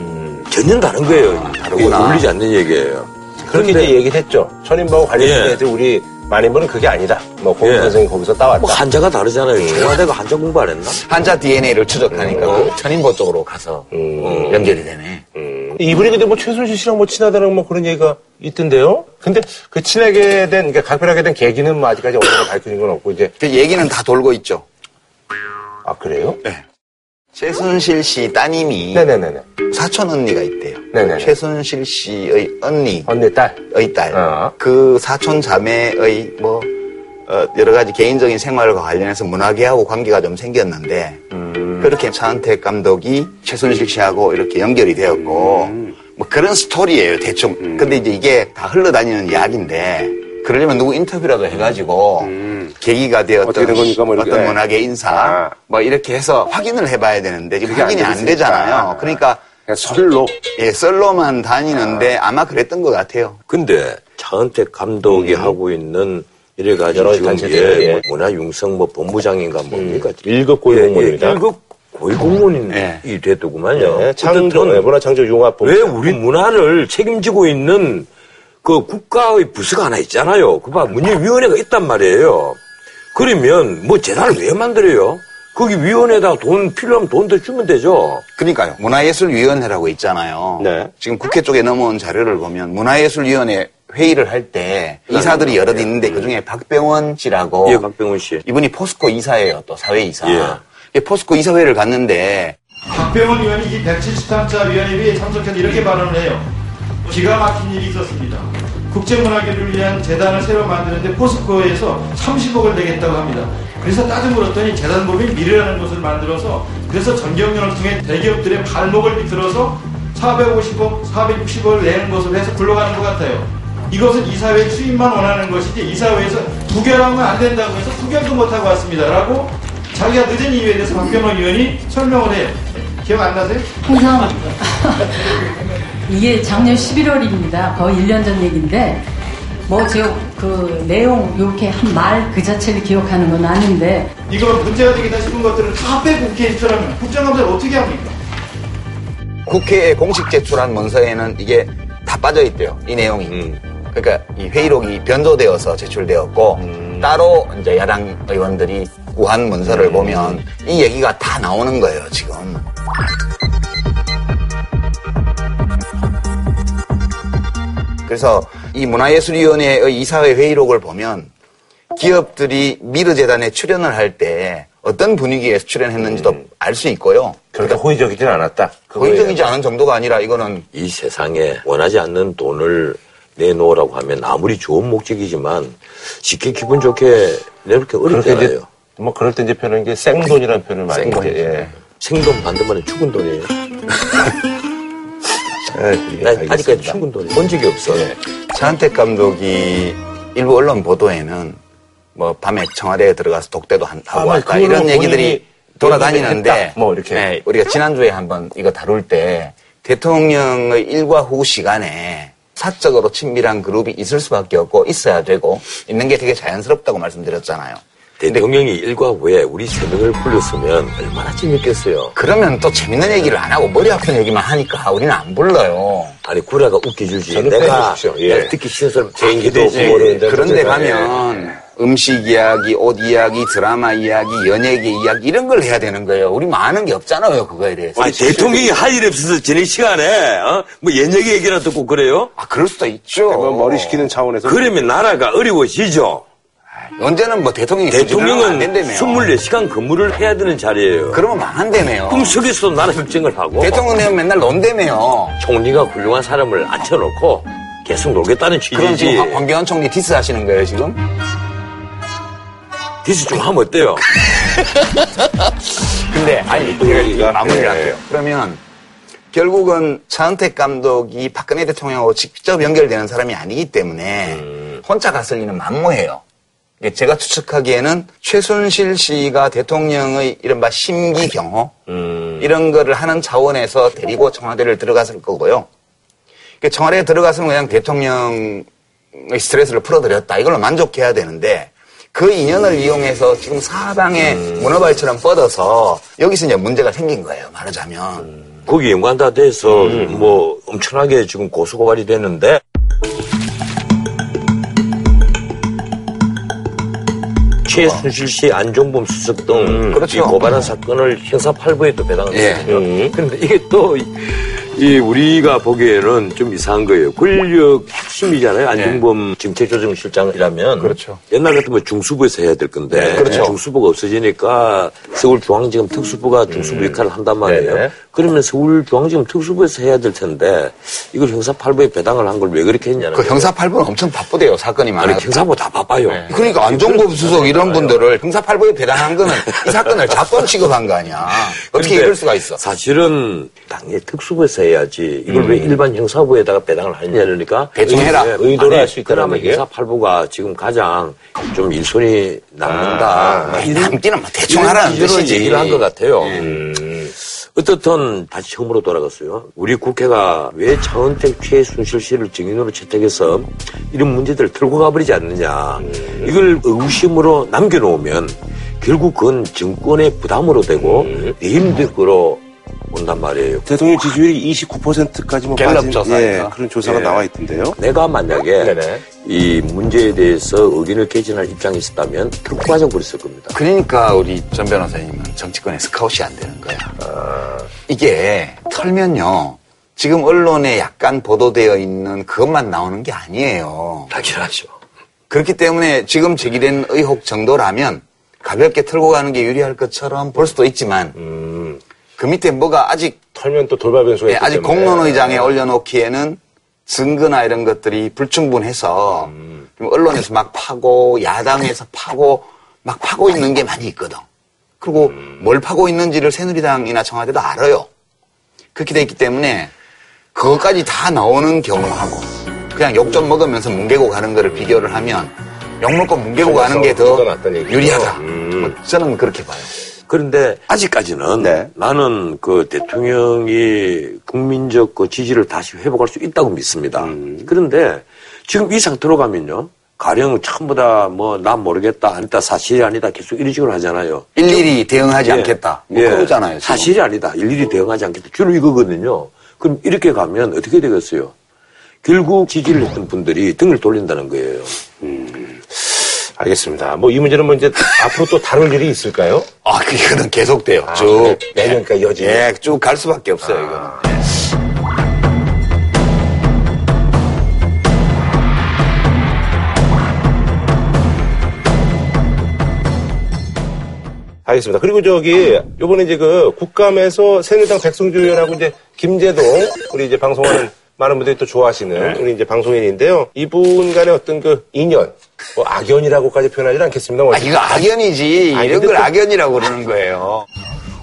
전혀 다른 거예요. 다르구나. 이게 어울리지 않는 얘기예요. 그렇게 그런데 이제 얘기를 했죠. 천인보하고 관련해서 예. 우리 만인보는 그게 아니다. 뭐 고은 예. 선생이 거기서 따왔다. 뭐 한자가 다르잖아요. 청와대가 한자 공부 안 했나? 한자 DNA를 추적하니까 음. 그 천인보 쪽으로 가서 음. 연결이 되네. 이분이 근데 뭐 최순실 씨랑 뭐 친하다는 뭐 그런 얘기가 있던데요. 근데 그 친하게 된, 그러니까 각별하게 된 계기는 뭐 아직까지 어디가 밝혀진 건 없고 이제 그 얘기는 다 돌고 있죠. 아 그래요? 최순실 씨 따님이 네네네네. 사촌 언니가 있대요. 네네. 최순실 씨의 언니. 언니 딸. 의 딸. 어. 그 사촌 자매의 뭐 어, 여러 가지 개인적인 생활과 관련해서 문화계하고 관계가 좀 생겼는데 음. 그렇게 차은택 감독이 최순실 씨하고 이렇게 연결이 되었고 음. 뭐 그런 스토리예요 대충. 근데 이제 이게 다 흘러다니는 이야기인데 그러려면 누구 인터뷰라도 해가지고 계기가 되었던 음. 겁니까? 뭐. 어떤 문화계 인사 아. 뭐 이렇게 해서 확인을 해봐야 되는데 지금 안 확인이 안 되겠으니까. 되잖아요. 그러니까 그냥 설로. 예, 썰로만 다니는데 아 마 그랬던 것 같아요. 근데 차은택 감독이 하고 있는 이래 가지고 여러 단체들, 예, 예. 뭐 문화융성 뭐 본부장인가 뭡니까? 일급 고위공무원입니다. 예, 예, 일급 고위공무원이 예. 됐더구만요. 네, 창조, 어쨌든 네, 문화 창조 융합본부. 왜 우리 문화를 책임지고 있는 그 국가의 부서가 하나 있잖아요. 그봐 문예위원회가 있단 말이에요. 그러면 뭐 재단을 왜 만들어요? 거기 위원회에다가 돈 필요하면 돈 더 주면 되죠. 그러니까요. 문화예술위원회라고 있잖아요. 네. 지금 국회 쪽에 넘어온 자료를 보면 문화예술위원회 회의를 할 때 이사들이 여럿 있는데 그중에 박병원 씨라고 예, 박병훈 씨. 이분이 포스코 이사예요. 또 사회 이사. 예. 이 포스코 이사회를 갔는데 박병원 의원이 이 173차 위원회에 참석해서 이렇게 발언을 해요. 기가 막힌 일이 있었습니다. 국제문화계를 위한 재단을 새로 만드는데 포스코에서 30억을 내겠다고 합니다. 그래서 따져 물었더니 재단법인 미래라는 것을 만들어서 그래서 전경련을 통해 대기업들의 발목을 비틀어서 450억, 460억을 내는 것으로 해서 굴러가는 것 같아요. 이것은 이사회 수입만 원하는 것이지 이사회에서 부결하면 안 된다고 해서 부결도 못하고 왔습니다. 라고 자기가 늦은 이유에 대해서 박병원 의원이 설명을 해요. 기억 안 나세요? 항상 이게 작년 11월입니다. 거의 1년 전 얘기인데 뭐 제가 그 내용 이렇게 한 말 그 자체를 기억하는 건 아닌데 이거 문제가 되겠다 싶은 것들을 다 빼고 국회에 제출하면 국정감사를 어떻게 합니까? 국회에 공식 제출한 문서에는 이게 다 빠져 있대요. 이 내용이. 음. 그러니까 이 회의록이 변조되어서 제출되었고 따로 이제 야당 의원들이 구한 문서를 보면 이 얘기가 다 나오는 거예요, 지금. 그래서 이 문화예술위원회의 이사회 회의록을 보면 기업들이 미르재단에 출연을 할 때 어떤 분위기에서 출연했는지도 알수 있고요. 그렇게 호의적이진 않았다. 호의적이지 않은 정도가 아니라 이거는 이 세상에 원하지 않는 돈을 내놓으라고 하면 아무리 좋은 목적이지만 쉽게 기분 좋게 내놓기 어렵잖아요. 뭐 그럴 때 이제 표현은 이제 생돈이라는 표현을 많이 생돈. 이제, 예. 생돈 반대만은 죽은 돈이에요. 예, 예, 난 아직까지 알겠습니다. 죽은 돈이 본 적이 없어. 차은택 감독이 일부 언론 보도에는 뭐 밤에 청와대에 들어가서 독대도 한- 하고 아마 왔다 그거는 이런 얘기들이 돌아다니는데. 뭐 이렇게. 네, 우리가 지난주에 한번 이거 다룰 때 대통령의 일과 후 시간에 사적으로 친밀한 그룹이 있을 수밖에 없고 있어야 되고 있는 게 되게 자연스럽다고 말씀드렸잖아요. 대통령이 일과 후에 우리 세 명을 불렀으면 얼마나 재밌겠어요. 그러면 또 재밌는 얘기를 안 하고 머리 아픈 얘기만 하니까 우리는 안 불러요. 아니 구라가 웃겨주지. 내가. 예. 내가 듣기 싫은 사람 되지. 없고 모르는데 그런데 가면 음식 이야기, 옷 이야기, 드라마 이야기, 연예계 이야기 이런 걸 해야 되는 거예요. 우리 많은 게 없잖아요, 그거에 대해서. 아니 대통령이 할 일 없어서 저녁 시간에 어? 뭐 연예계 얘기나 듣고 그래요? 아, 그럴 수도 있죠. 뭐 머리 식히는 차원에서 그러면 나라가 어려워지죠. 언제는 뭐 대통령이 안 대통령은 된다며요. 24시간 근무를 해야 되는 자리예요. 그러면 망한다며요. 꿈속에서도 나라 걱정을 하고 대통령 되면 맨날 논다며요. 총리가 훌륭한 사람을 앉혀놓고 계속 놀겠다는 그럼 취지지. 지금 황- 황교안 총리 디스 하시는 거예요, 지금? 디스 좀 하면 어때요? 근데 아니 또 얘기가, 마무리를 예. 할게요. 그러면 결국은 차은택 감독이 박근혜 대통령하고 직접 연결되는 사람이 아니기 때문에 혼자 갔을 리는 만무해요. 이게 제가 추측하기에는 최순실 씨가 대통령의 이른바 심기 경호 이런 거를 하는 차원에서 데리고 청와대를 들어갔을 거고요. 그러니까 청와대에 들어갔으면 그냥 대통령의 스트레스를 풀어드렸다. 이걸로 만족해야 되는데 그 인연을 이용해서 지금 사방에 문어발처럼 뻗어서 여기서 이제 문제가 생긴 거예요. 말하자면. 거기 연관다 돼서 뭐 엄청나게 지금 고소고발이 됐는데 최순실 씨, 안종범 수석 등 그렇죠. 이 고발한 사건을 형사 8부에 또 배당을 예. 했거든요. 그런데 이게 또 이 우리가 보기에는 좀 이상한 거예요. 권력 핵심이잖아요. 안종범 정책조정실장이라면 그렇죠. 옛날 같으면 중수부에서 해야 될 건데 그렇죠. 중수부가 없어지니까 서울중앙지검 특수부가 중수부 역할을 한단 말이에요. 네네. 그러면 서울중앙지검 특수부에서 해야 될 텐데 이걸 형사 8부에 배당을 한 걸 왜 그렇게 했냐는 그 거예요. 형사 8부는 엄청 바쁘대요. 사건이 아니 많아요. 형사부 다 바빠요. 그러니까 안종범 수석 이런 분들을 형사 8부에 배당한 거는 이 사건을 자범 취급한 거 아니야. 어떻게 이럴 수가 있어? 사실은 당연히 특수부에서 해야지 이걸 왜 일반 형사부에다가 배당을 하느냐 그러니까 대충 해라. 의- 의도를 있다는 그러면 얘기예요? 형사 8부가 지금 가장 좀 일손이 남는다. 막 이런 남기는 뭐 대충 하라는 뜻이지. 얘기를 한 것 같아요. 음. 어떻든 다시 처음으로 돌아갔어요. 우리 국회가 왜 차은택 최순실 씨를 증인으로 채택해서 이런 문제들을 털고 가버리지 않느냐. 이걸 의구심으로 남겨놓으면 결국 그건 정권의 부담으로 되고 레임덕으로 온단 말이에요. 대통령 지지율이 29%까지 뭐 갤럽 빠진 조사니까. 예, 그런 조사가 예. 나와 있던데요. 내가 만약에 네네. 이 문제에 대해서 의견을 개진할 입장이 있었다면 특과적 버렸을 겁니다. 그러니까 우리 전 변호사님은 정치권에 스카웃이 안 되는 거야. 이게 털면요. 지금 언론에 약간 보도되어 있는 그것만 나오는 게 아니에요. 당연하죠. 그렇기 때문에 지금 제기된 의혹 정도라면 가볍게 털고 가는 게 유리할 것처럼 볼 수도 있지만 음, 그 밑에 뭐가 아직 털면 또 돌발 변수가 예, 있기 아직 때문에. 공론 의장에 올려놓기에는 증거나 이런 것들이 불충분해서 좀 언론에서 막 파고 야당에서 파고 막 파고 있는 게 많이 있거든. 그리고 뭘 파고 있는지를 새누리당이나 청와대도 알아요. 그렇게 돼 있기 때문에 그것까지 다 나오는 경우하고 그냥 욕 좀 먹으면서 뭉개고 가는 거를 비교를 하면 욕 먹고 뭉개고 가는 게 더. 유리하다. 음. 뭐 저는 그렇게 봐요. 그런데 아직까지는 네. 나는 그 대통령이 국민적 그 지지를 다시 회복할 수 있다고 믿습니다. 음. 그런데 지금 이 상태로 가면요. 가령 전부 다뭐 난 모르겠다 아니다 사실이 아니다 계속 이런 식으로 하잖아요. 일일이 대응하지 예. 않겠다. 뭐 예. 그러잖아요. 지금. 사실이 아니다. 일일이 대응하지 않겠다. 주로 이거거든요. 그럼 이렇게 가면 어떻게 되겠어요? 결국 지지를 했던 분들이 등을 돌린다는 거예요. 알겠습니다. 뭐 이 문제는 뭐 이제 앞으로 또 다룰 일이 있을까요? 아, 그거는 계속돼요. 아, 쭉. 내년까지 여지. 예, 쭉 갈 수밖에 없어요, 이거는. 알겠습니다. 그리고 저기 요번에 이제 그 국감에서 새누리당 백성주 의원하고 이제 김재동 우리 이제 방송하는 많은 분들이 또 좋아하시는 우리 이제 방송인인데요. 이분 간의 어떤 그 인연, 뭐 악연이라고까지 표현하지는 않겠습니다. 아, 이거 악연이지. 아니, 이런 걸 또- 악연이라고 그러는 거예요.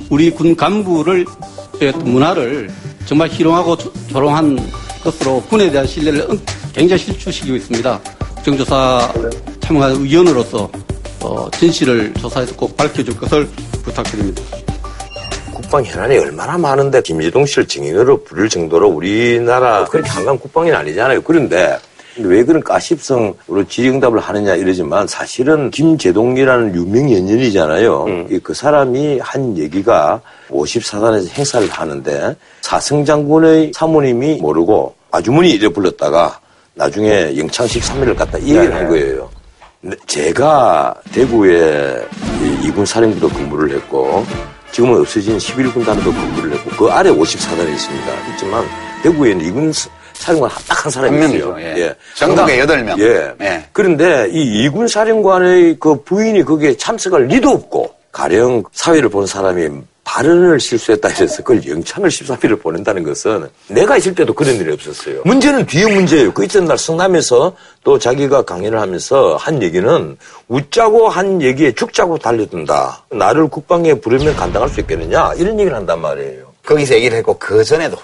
우리 군 간부를 어떤 문화를 정말 희롱하고 조- 조롱한 것으로 군에 대한 신뢰를 응- 굉장히 실추시키고 있습니다. 국정조사 참여한 의원으로서 어, 진실을 조사해서 꼭 밝혀줄 것을 부탁드립니다. 국방 현안이 얼마나 많은데 김재동 씨를 증인으로 부를 정도로 우리나라 그렇게 한강 국방이 아니잖아요. 그런데 왜 그런 까십성으로 질의응답을 하느냐 이러지만 사실은 김재동이라는 유명 연연이잖아요. 이그 사람이 한 얘기가 54단에서 행사를 하는데 사승 장군의 사모님이 모르고 아주머니 이래 불렀다가 나중에 영창식 3일을 갖다 이 얘기를 한 거예요. 제가 대구에 이 이군 사령부도 근무를 했고 지금은 없어진 11군 단에도 근무를 했고 그 아래 54단이 있습니다. 있지만 대구에는 이군 사령관 딱 한 사람이 한 있어요. 명이죠, 예. 전국에 여덟 명. 예. 예. 그런데 이 이군 사령관의 그 부인이 거기에 참석할 리도 없고 가령 사회를 본 사람이 발언을 실수했다 해서 그걸 영창을 13일을 보낸다는 것은 내가 있을 때도 그런 일이 없었어요. 문제는 뒤에 문제예요. 그 이튿날 성남에서 또 자기가 강연을 하면서 한 얘기는 웃자고 한 얘기에 죽자고 달려든다. 나를 국방에 부르면 감당할 수 있겠느냐 이런 얘기를 한단 말이에요. 거기서 얘기를 했고, 그 전에도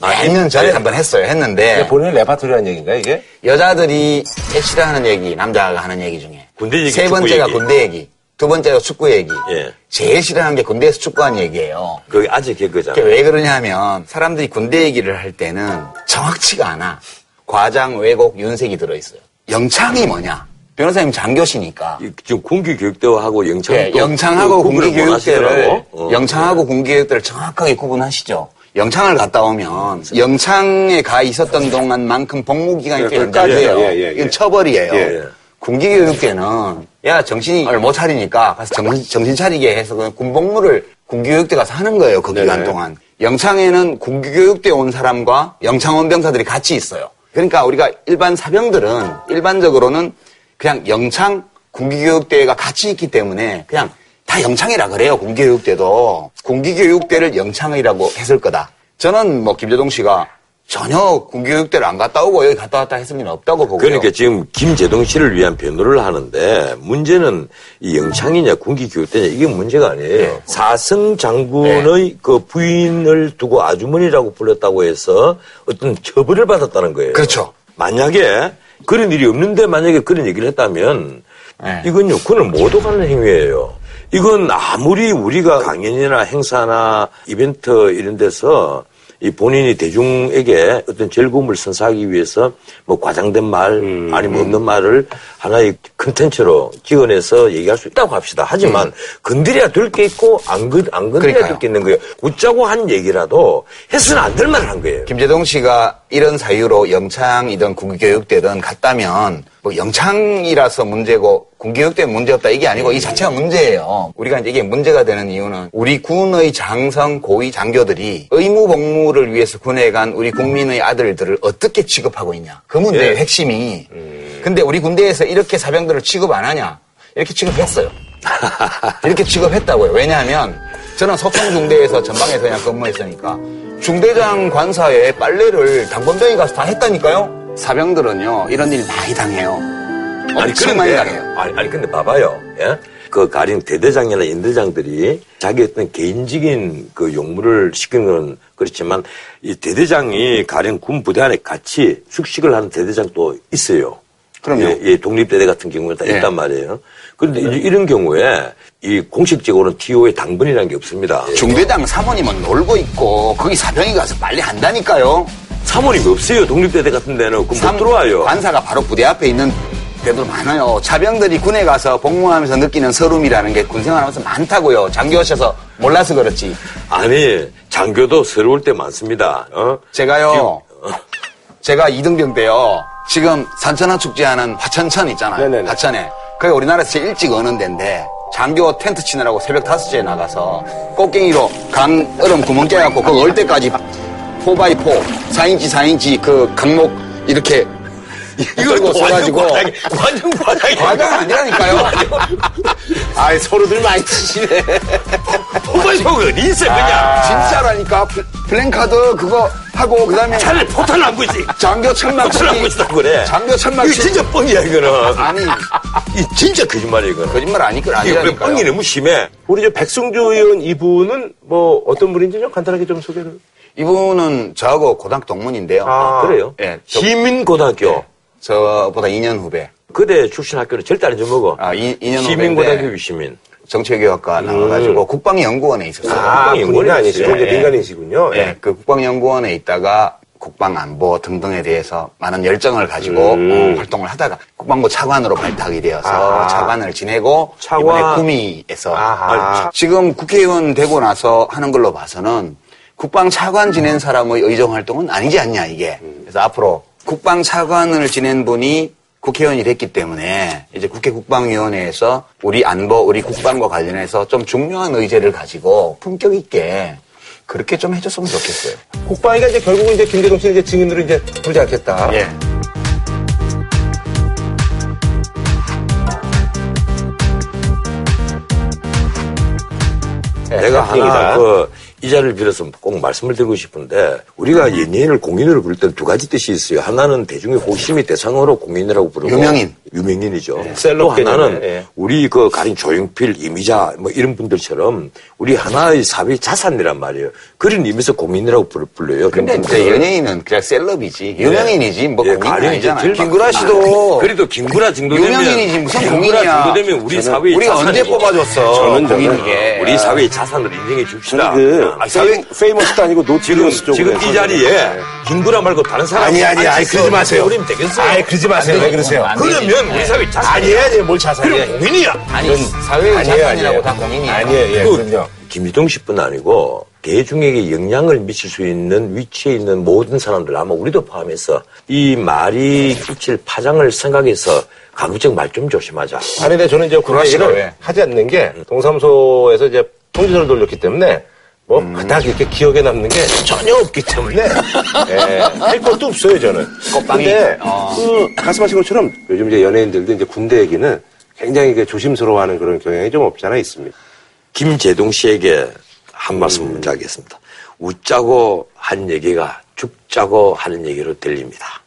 몇년 전에 한번 했어요. 했는데, 본인의 레파토리라는 얘기인가 이게? 여자들이 싫어하는 얘기, 남자가 하는 얘기 중에. 군대 얘기, 세 번째가 얘기. 군대 얘기. 두 번째가 축구 얘기. 예. 제일 싫어하는 게 군대에서 축구하는 얘기예요. 그게 아직 개그잖아. 그게 왜 그러냐면 사람들이 군대 얘기를 할 때는 정확치가 않아. 과장, 왜곡, 윤색이 들어있어요. 영창이 뭐냐? 변호사님 장교시니까. 이- 지금 군기교육대하고 영창 예, 또 영창하고 그 군기교육대를 원하시더라고. 어. 영창하고 군기교육대를 정확하게 구분하시죠. 영창을 갔다 오면 영창에 가 있었던 동안만큼 복무 기간이 예, 꽤 그러니까, 연장돼요. 예, 예, 예, 예. 이건 처벌이에요. 예, 예. 군기교육대는 야 정신을 못 차리니까 가서 정신, 정신 차리게 해서 그냥 군복무를 군기교육대 가서 하는 거예요. 그 기간 네네. 동안. 영창에는 군기교육대 온 사람과 영창원 병사들이 같이 있어요. 그러니까 우리가 일반 사병들은 일반적으로는 그냥 영창 군기교육대가 같이 있기 때문에 그냥 다 영창이라 그래요. 군기교육대도 군기교육대를 영창이라고 했을 거다. 저는 뭐 김재동 씨가 전혀 군기교육대를 안 갔다 오고 여기 갔다 왔다 리는 없다고 보고요. 그러니까 지금 김재동 씨를 위한 변호를 하는데 문제는 이 영창이냐 군기교육대냐 이게 문제가 아니에요. 네. 사승 장군의 그 부인을 두고 아주머니라고 불렀다고 해서 어떤 처벌을 받았다는 거예요. 그렇죠. 만약에 그런 일이 없는데 만약에 그런 얘기를 했다면 네. 이건요 군을 못 오가는 행위예요. 이건 아무리 우리가 강연이나 행사나 이벤트 이런 데서 이 본인이 대중에게 어떤 즐거움을 선사하기 위해서 뭐 과장된 말 아니면 없는 말을 하나의 컨텐츠로 찍어내서 얘기할 수 있다고 합시다. 하지만 건드려야 될 게 있고 안, 건- 안 건드려야. 될 게 있는 거예요. 웃자고 한 얘기라도 해서는 안 될 말을 한 거예요. 김재동 씨가 이런 사유로 영창이든 군교육대든 갔다면 뭐 영창이라서 문제고 군교육대 문제 없다 이게 아니고 이 자체가 문제예요. 우리가 이제 이게 문제가 되는 이유는 우리 군의 장성 고위 장교들이 의무 복무를 위해서 군에 간 우리 국민의 아들들을 어떻게 취급하고 있냐. 그 문제의 예. 핵심이. 근데 우리 군대에서 이렇게 사병들을 취급 안 하냐? 이렇게 취급했어요. 이렇게 취급했다고요. 왜냐하면 저는 소통중대에서 전방에서 그냥 근무했으니까 중대장 관사에 빨래를 당번병이 가서 다 했다니까요. 사병들은요 이런 일 많이 당해요. 엄청 많이 당해요. 아니, 아니, 근데 봐봐요. 예? 그 가령 대대장이나 인대장들이 자기 어떤 개인적인 그 용무를 시키는 건 그렇지만 이 대대장이 가령 군 부대 안에 같이 숙식을 하는 대대장도 있어요. 그럼요. 예, 예, 독립대대 같은 경우에 다 예. 있단 말이에요. 그런데 이제 이런 경우에 이 공식적으로는 TO의 당번이라는 게 없습니다. 중대장 사모님은 놀고 있고 거기 사병이 가서 빨래 한다니까요. 사모님이 없어요. 독립대대 같은 데는 그못 삼- 들어와요. 관사가 바로 부대 앞에 있는 데도 많아요. 차병들이 군에 가서 복무하면서 느끼는 서름이라는 게 군생활하면서 많다고요. 장교하셔서 몰라서 그렇지. 아니 장교도 서러울 때 많습니다. 어? 제가요. 제가 이등병 때요. 지금 산천어 축제하는 화천천 있잖아요. 네네네. 화천에 그게 우리나라에서 제일 일찍 어는 데인데 장교 텐트 치느라고 새벽 5시에 나가서 곡괭이로 강 얼음 구멍 깨갖고 그거 얼 때까지 4x4 4인치 4인치 그 각목 이렇게 이걸 써가지고 완전 과장이. 과장 아니라니까요. 아 서로들 많이 치시네. 포괄속 어디 있어 그냥. 진짜라니까 플- 플랜카드 그거 하고 그다음에 차라리 포탄 안 보이지. 장교 천막 포탄 안 보이지다고 그래. 장교 천막 이거 진짜 뻥이야 이거는. 아니 이 진짜 거짓말이야 이거는. 거짓말 아니까 이거 아니라니까요. 뻥이 너무 심해. 우리 저 백승주 의원 이분은 뭐 어떤 분인지 좀 간단하게 좀 소개를. 이분은 저하고 고등학교 동문인데요. 아, 그래요? 예, 저, 시민고등학교. 저보다 2년 후배. 그대 출신 학교는 절대 안 잊어먹어. 아, 2, 년 시민고등학교 후배인데 시민. 정치교육과 나와가지고 국방연구원에 있었어요. 아, 국방이 군인 연구원이 아니시고 예. 민간인이시군요. 예, 예. 그 국방연구원에 있다가 국방안보 등등에 대해서 많은 열정을 가지고 음. 어, 활동을 하다가 국방부 차관으로 발탁이 되어서 아. 차관을 지내고 차관. 이번에 구미에서 아하. 지금 국회의원 되고 나서 하는 걸로 봐서는 국방 차관 지낸 사람의 의정 활동은 아니지 않냐 이게. 그래서 앞으로 국방 차관을 지낸 분이 국회의원이 됐기 때문에 이제 국회 국방위원회에서 우리 안보, 우리 국방과 관련해서 좀 중요한 의제를 가지고 품격 있게 그렇게 좀 해줬으면 좋겠어요. 국방위가 이제 결국은 이제 김대중 씨는 이제 증인으로 이제 부르지 않겠다. 예. 내가 하나 학생이다. 그 이 자리를 빌어서 꼭 말씀을 드리고 싶은데 우리가 연예인을 공인으로 부를 때는 두 가지 뜻이 있어요. 하나는 대중의 호심이 대상으로 공인이라고 부르고 유명인. 유명인이죠. 또 셀럽 하나는 개념에, 예. 우리 그 가린 조용필, 이미자 뭐 이런 분들처럼 우리 하나의 사회 자산이란 말이에요. 그런 의미에서 공인이라고 불- 불러요. 근데 그런 이제. 연예인은 그냥 celeb이지. 유명인이지. 뭐 예, 공인은 가령 이제 아니잖아. 제일 김구라 씨도 그래도 김구라 정도 되면 유명인이지 무슨 김구라 공인이야. 정도 되면 우리 사회의 우리가 언제. 뽑아줬어. 저는 공인이게. 우리 사회의 자산을 인정해 줍시다. 그 아, fa-, famous도 아니고 지금 notorious 쪽으로 지금 이 자리에 김구라 말고 다른 사람 아니 아니 아니 그러지 마세요. 이러면 되겠어요. 아니 그러지 마세요. 왜 그러세요? 그러면 우리 사회 자산 아니에요 아니에요 뭘 자산이에요. 그럼 공인이야. 아니, 사회의 자산이라고. 다 공인이야. 아니에요 예그 그럼요. 김유동 씨 뿐 아니고 대중에게 영향을 미칠 수 있는 위치에 있는 모든 사람들 아마 우리도 포함해서 이 말이 끼칠 파장을 생각해서 가급적 말 좀 조심하자. 아니 근데 저는 이제 그런 얘기를 왜? 하지 않는 게 동사무소에서 이제 통지서를 돌렸기 때문에 뭐 그닥 이렇게 기억에 남는 게 전혀 없기 때문에 예, 할 것도 없어요 저는. 근데 어. 그 말씀하신 것처럼 요즘 이제 연예인들도 이제 군대 얘기는 굉장히 이게 조심스러워하는 그런 경향이 좀 없지 않아 있습니다. 김재동 씨에게 한 말씀 먼저 하겠습니다. 웃자고 한 얘기가 죽자고 하는 얘기로 들립니다.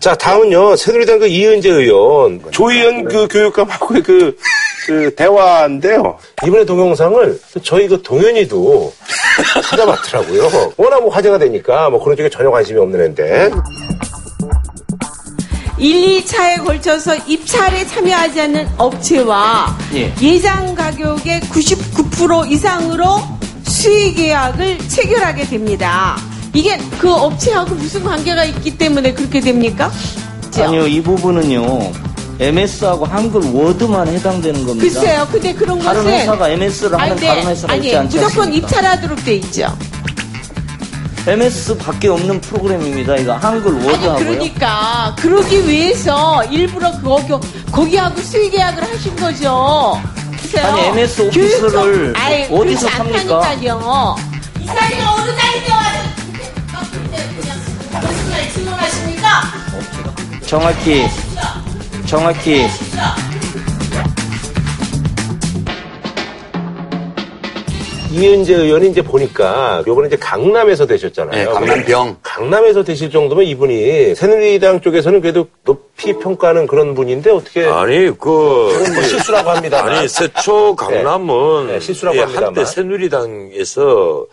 자 다음은요. 새누리당 그 이은재 의원. 조희연 그 교육감하고의 그, 그 대화인데요. 이번에 동영상을 저희 그 동현이도 찾아봤더라고요. 워낙 뭐 화제가 되니까 뭐 그런 쪽에 전혀 관심이 없는 애인데 1, 2차에 걸쳐서 입찰에 참여하지 않는 업체와 예. 상 가격의 99% 이상으로 수의 계약을 체결하게 됩니다. 이게 그 업체하고 무슨 관계가 있기 때문에 그렇게 됩니까? 아니요, 이 부분은요. MS하고 한글 워드만 해당되는 겁니다. 글쎄요. 근데 그런 다른 것은 회사가 MS를 하는 아니, 다른 회사가 아니, 있지 않지 무조건 않습니까? 입찰하도록 돼 있죠. MS 밖에 없는 프로그램입니다. 이거 한글 워드하고요. 그러니까 그러기 위해서 일부러 거기 거기하고 수의 계약을 하신 거죠. 보세요. 아니, MS 오피스를 아이, 어디서 삽니까? 않다니까요. 이사님 어느 자리에 와서 무슨 말 질문하십니까? 정확히 정확히 이은재 의원이 이제 보니까 요번에 이제 강남에서 되셨잖아요. 네, 강남병. 강남에서 되실 정도면 이분이 새누리당 쪽에서는 그래도 높이 평가하는 그런 분인데 어떻게 아니 그 뭐 실수라고 합니다. 아니 세초 강남은 네, 실수라고 예, 합니다만. 한때 새누리당에서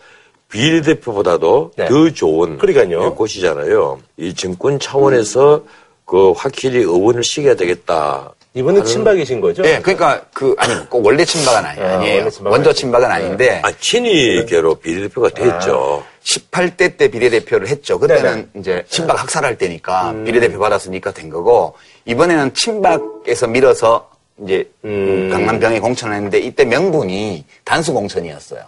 비례대표보다도 네. 더 좋은 그러니까요. 예, 곳이잖아요. 이 정권 차원에서 그 확실히 의원을 시켜야 되겠다. 이분은 하는- 친박이신 거죠? 예, 그러니까 그 아니 꼭 원래 친박은 아니, 아, 아니에요. 원래 친박은 원조. 친박은 아닌데 아, 친이계로 비례대표가 됐죠. 18대 때 비례대표를 했죠. 그때는 이제 친박 학살할 때니까 비례대표 받았으니까 된 거고 이번에는 친박에서 밀어서 이제 음. 강남병에 공천을 했는데 이때 명분이 단수 공천이었어요.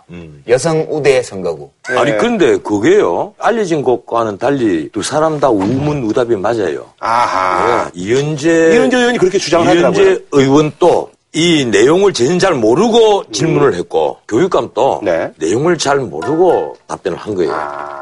여성 우대 선거구. 아니 근데 그게요 알려진 것과는 달리 두 사람 다 우문우답이 맞아요. 아하. 네, 이현재 이현재 의원이 그렇게 주장을 하더라고요. 이현재 의원도 이 내용을 전혀 잘 모르고 질문을 했고 교육감도 네. 내용을 잘 모르고 답변을 한 거예요.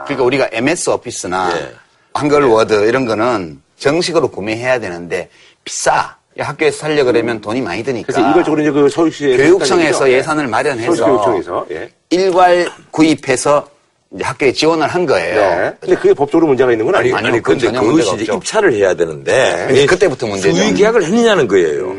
그러니까 우리가 MS 오피스나 예. 한글 워드 이런 거는 정식으로 구매해야 되는데 비싸. 이 학교에서 살려 그러면 돈이 많이 드니까. 그래서 이걸 이제 그 서울시에서 교육청에서. 예산을 마련해서 서울시교육청에서. 예. 일괄 구입해서 이제 학교에 지원을 한 거예요. 네. 근데 그게 법적으로 문제가 있는 건 아니, 아니고. 아니, 근데 그것이 이제. 입찰을 해야 되는데. 네, 그때부터 문제죠. 수의 계약을 했느냐는 거예요.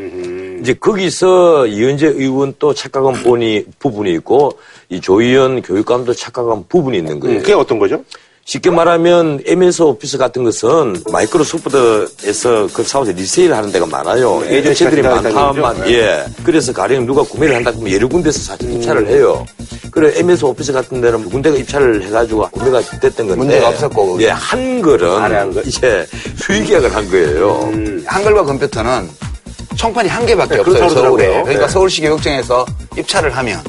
이제 거기서 이현재 의원 또 착각한 부분이, 부분이 있고, 이 조희연 교육감도 착각한 부분이 있는 거예요. 그게 어떤 거죠? 쉽게 말하면 MS 오피스 같은 것은 마이크로소프트에서 그 사업에서 리세일 하는 데가 많아요. 네, 예전 업체들이 시간에 했다는 많다만, 거죠? 예. 그래서 가령 누가 구매를 한다 그러면 여러 군데서 사실 입찰을 해요. 그래, MS 오피스 같은 데는 뭐 군데가 입찰을 해가지고 구매가 됐던 건데. 문제가 없었고, 예, 한글은. 이제 수의 계약을 한 거예요. 한글과 컴퓨터는 총판이 한 개밖에 네, 없어요, 서울에. 그러니까 네. 서울시 교육청에서 입찰을 하면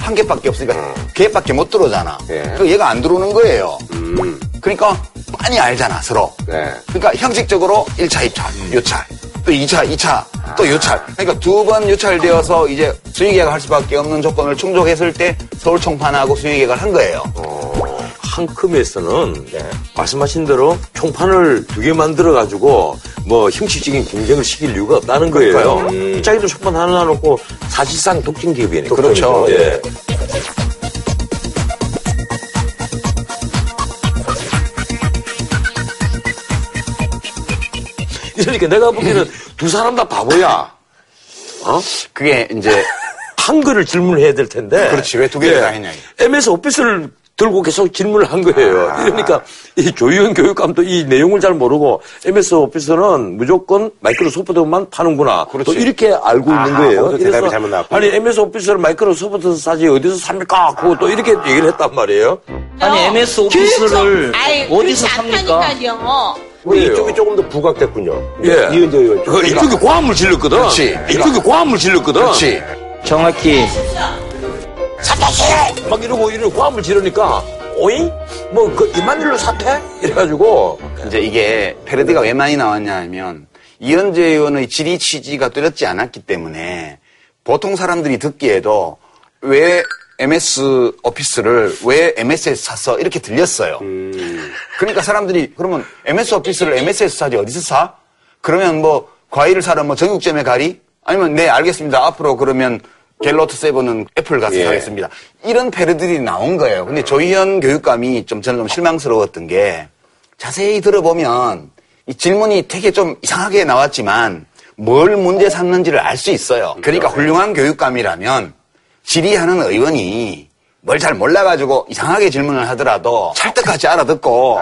한 개밖에 없으니까 개밖에 못 들어오잖아. 네. 그 얘가 안 들어오는 거예요. 그러니까 많이 알잖아, 서로. 네. 그러니까 형식적으로 1차 입찰, 요찰, 또 2차, 2차, 또 요찰. 그러니까 두 번 요찰되어서 이제 수의계약을 할 수밖에 없는 조건을 충족했을 때 서울 총판하고 수의계약을 한 거예요. 한컴에서는 말씀하신 대로 총판을 두 개 만들어 가지고 뭐 형식적인 경쟁을 시킬 이유가 없다는 거예요. 그러니까요. 자기도 총판 하나 놓고 사실상 독점 기업이니까. 그렇죠. 예. 이러니까 내가 보기에는 두 사람 다 바보야. 어? 그게 이제 한글을 질문해야 될 텐데. 그렇지. 왜 두 개를 다 했냐, MS 오피스를 들고 계속 질문을 한 거예요. 아. 이러니까 이 조희연 교육감도 이 내용을 잘 모르고 MS 오피스는 무조건 마이크로소프트만 파는구나. 또 이렇게 알고 아하, 있는 거예요. 거기서 대답이 잘못 나왔군요. 아니 MS 오피스를 마이크로소프트에서 사지 어디서 삽니까? 그거 또 이렇게 얘기를 했단 말이에요. 아니 MS 오피스를 아이, 어디서 그렇지 삽니까? 왜요? 이쪽이 조금 더 부각됐군요. 예. 이은재 의원 쪽. 그 이쪽이 고함을 질렀거든. 그렇지. 이쪽이 고함을 질렀거든. 그렇지. 정확히 사퇴해! 막 이러고 이러고 고함을 지르니까 오잉? 뭐그 이만 일로 사퇴? 이래가지고 이제 이게 패러디가 왜 많이 나왔냐 하면 이현재 의원의 질의 취지가 뚜렷지 않았기 때문에 보통 사람들이 듣기에도 왜 MS 오피스를 왜 MS에서 샀어? 이렇게 들렸어요. 그러니까 사람들이 그러면 MS 오피스를 MS에서 사지 어디서 사? 그러면 뭐 과일을 사러 뭐 정육점에 가리? 아니면 네 알겠습니다. 앞으로 그러면 갤로트 세븐은 애플 가서 예. 사겠습니다. 이런 패러디들이 나온 거예요. 근데 조희연 교육감이 좀 저는 좀 실망스러웠던 게 자세히 들어보면 이 질문이 되게 좀 이상하게 나왔지만 뭘 문제 삼는지를 알 수 있어요. 그러니까 훌륭한 교육감이라면 질의하는 의원이 뭘 잘 몰라가지고 이상하게 질문을 하더라도 찰떡같이 알아듣고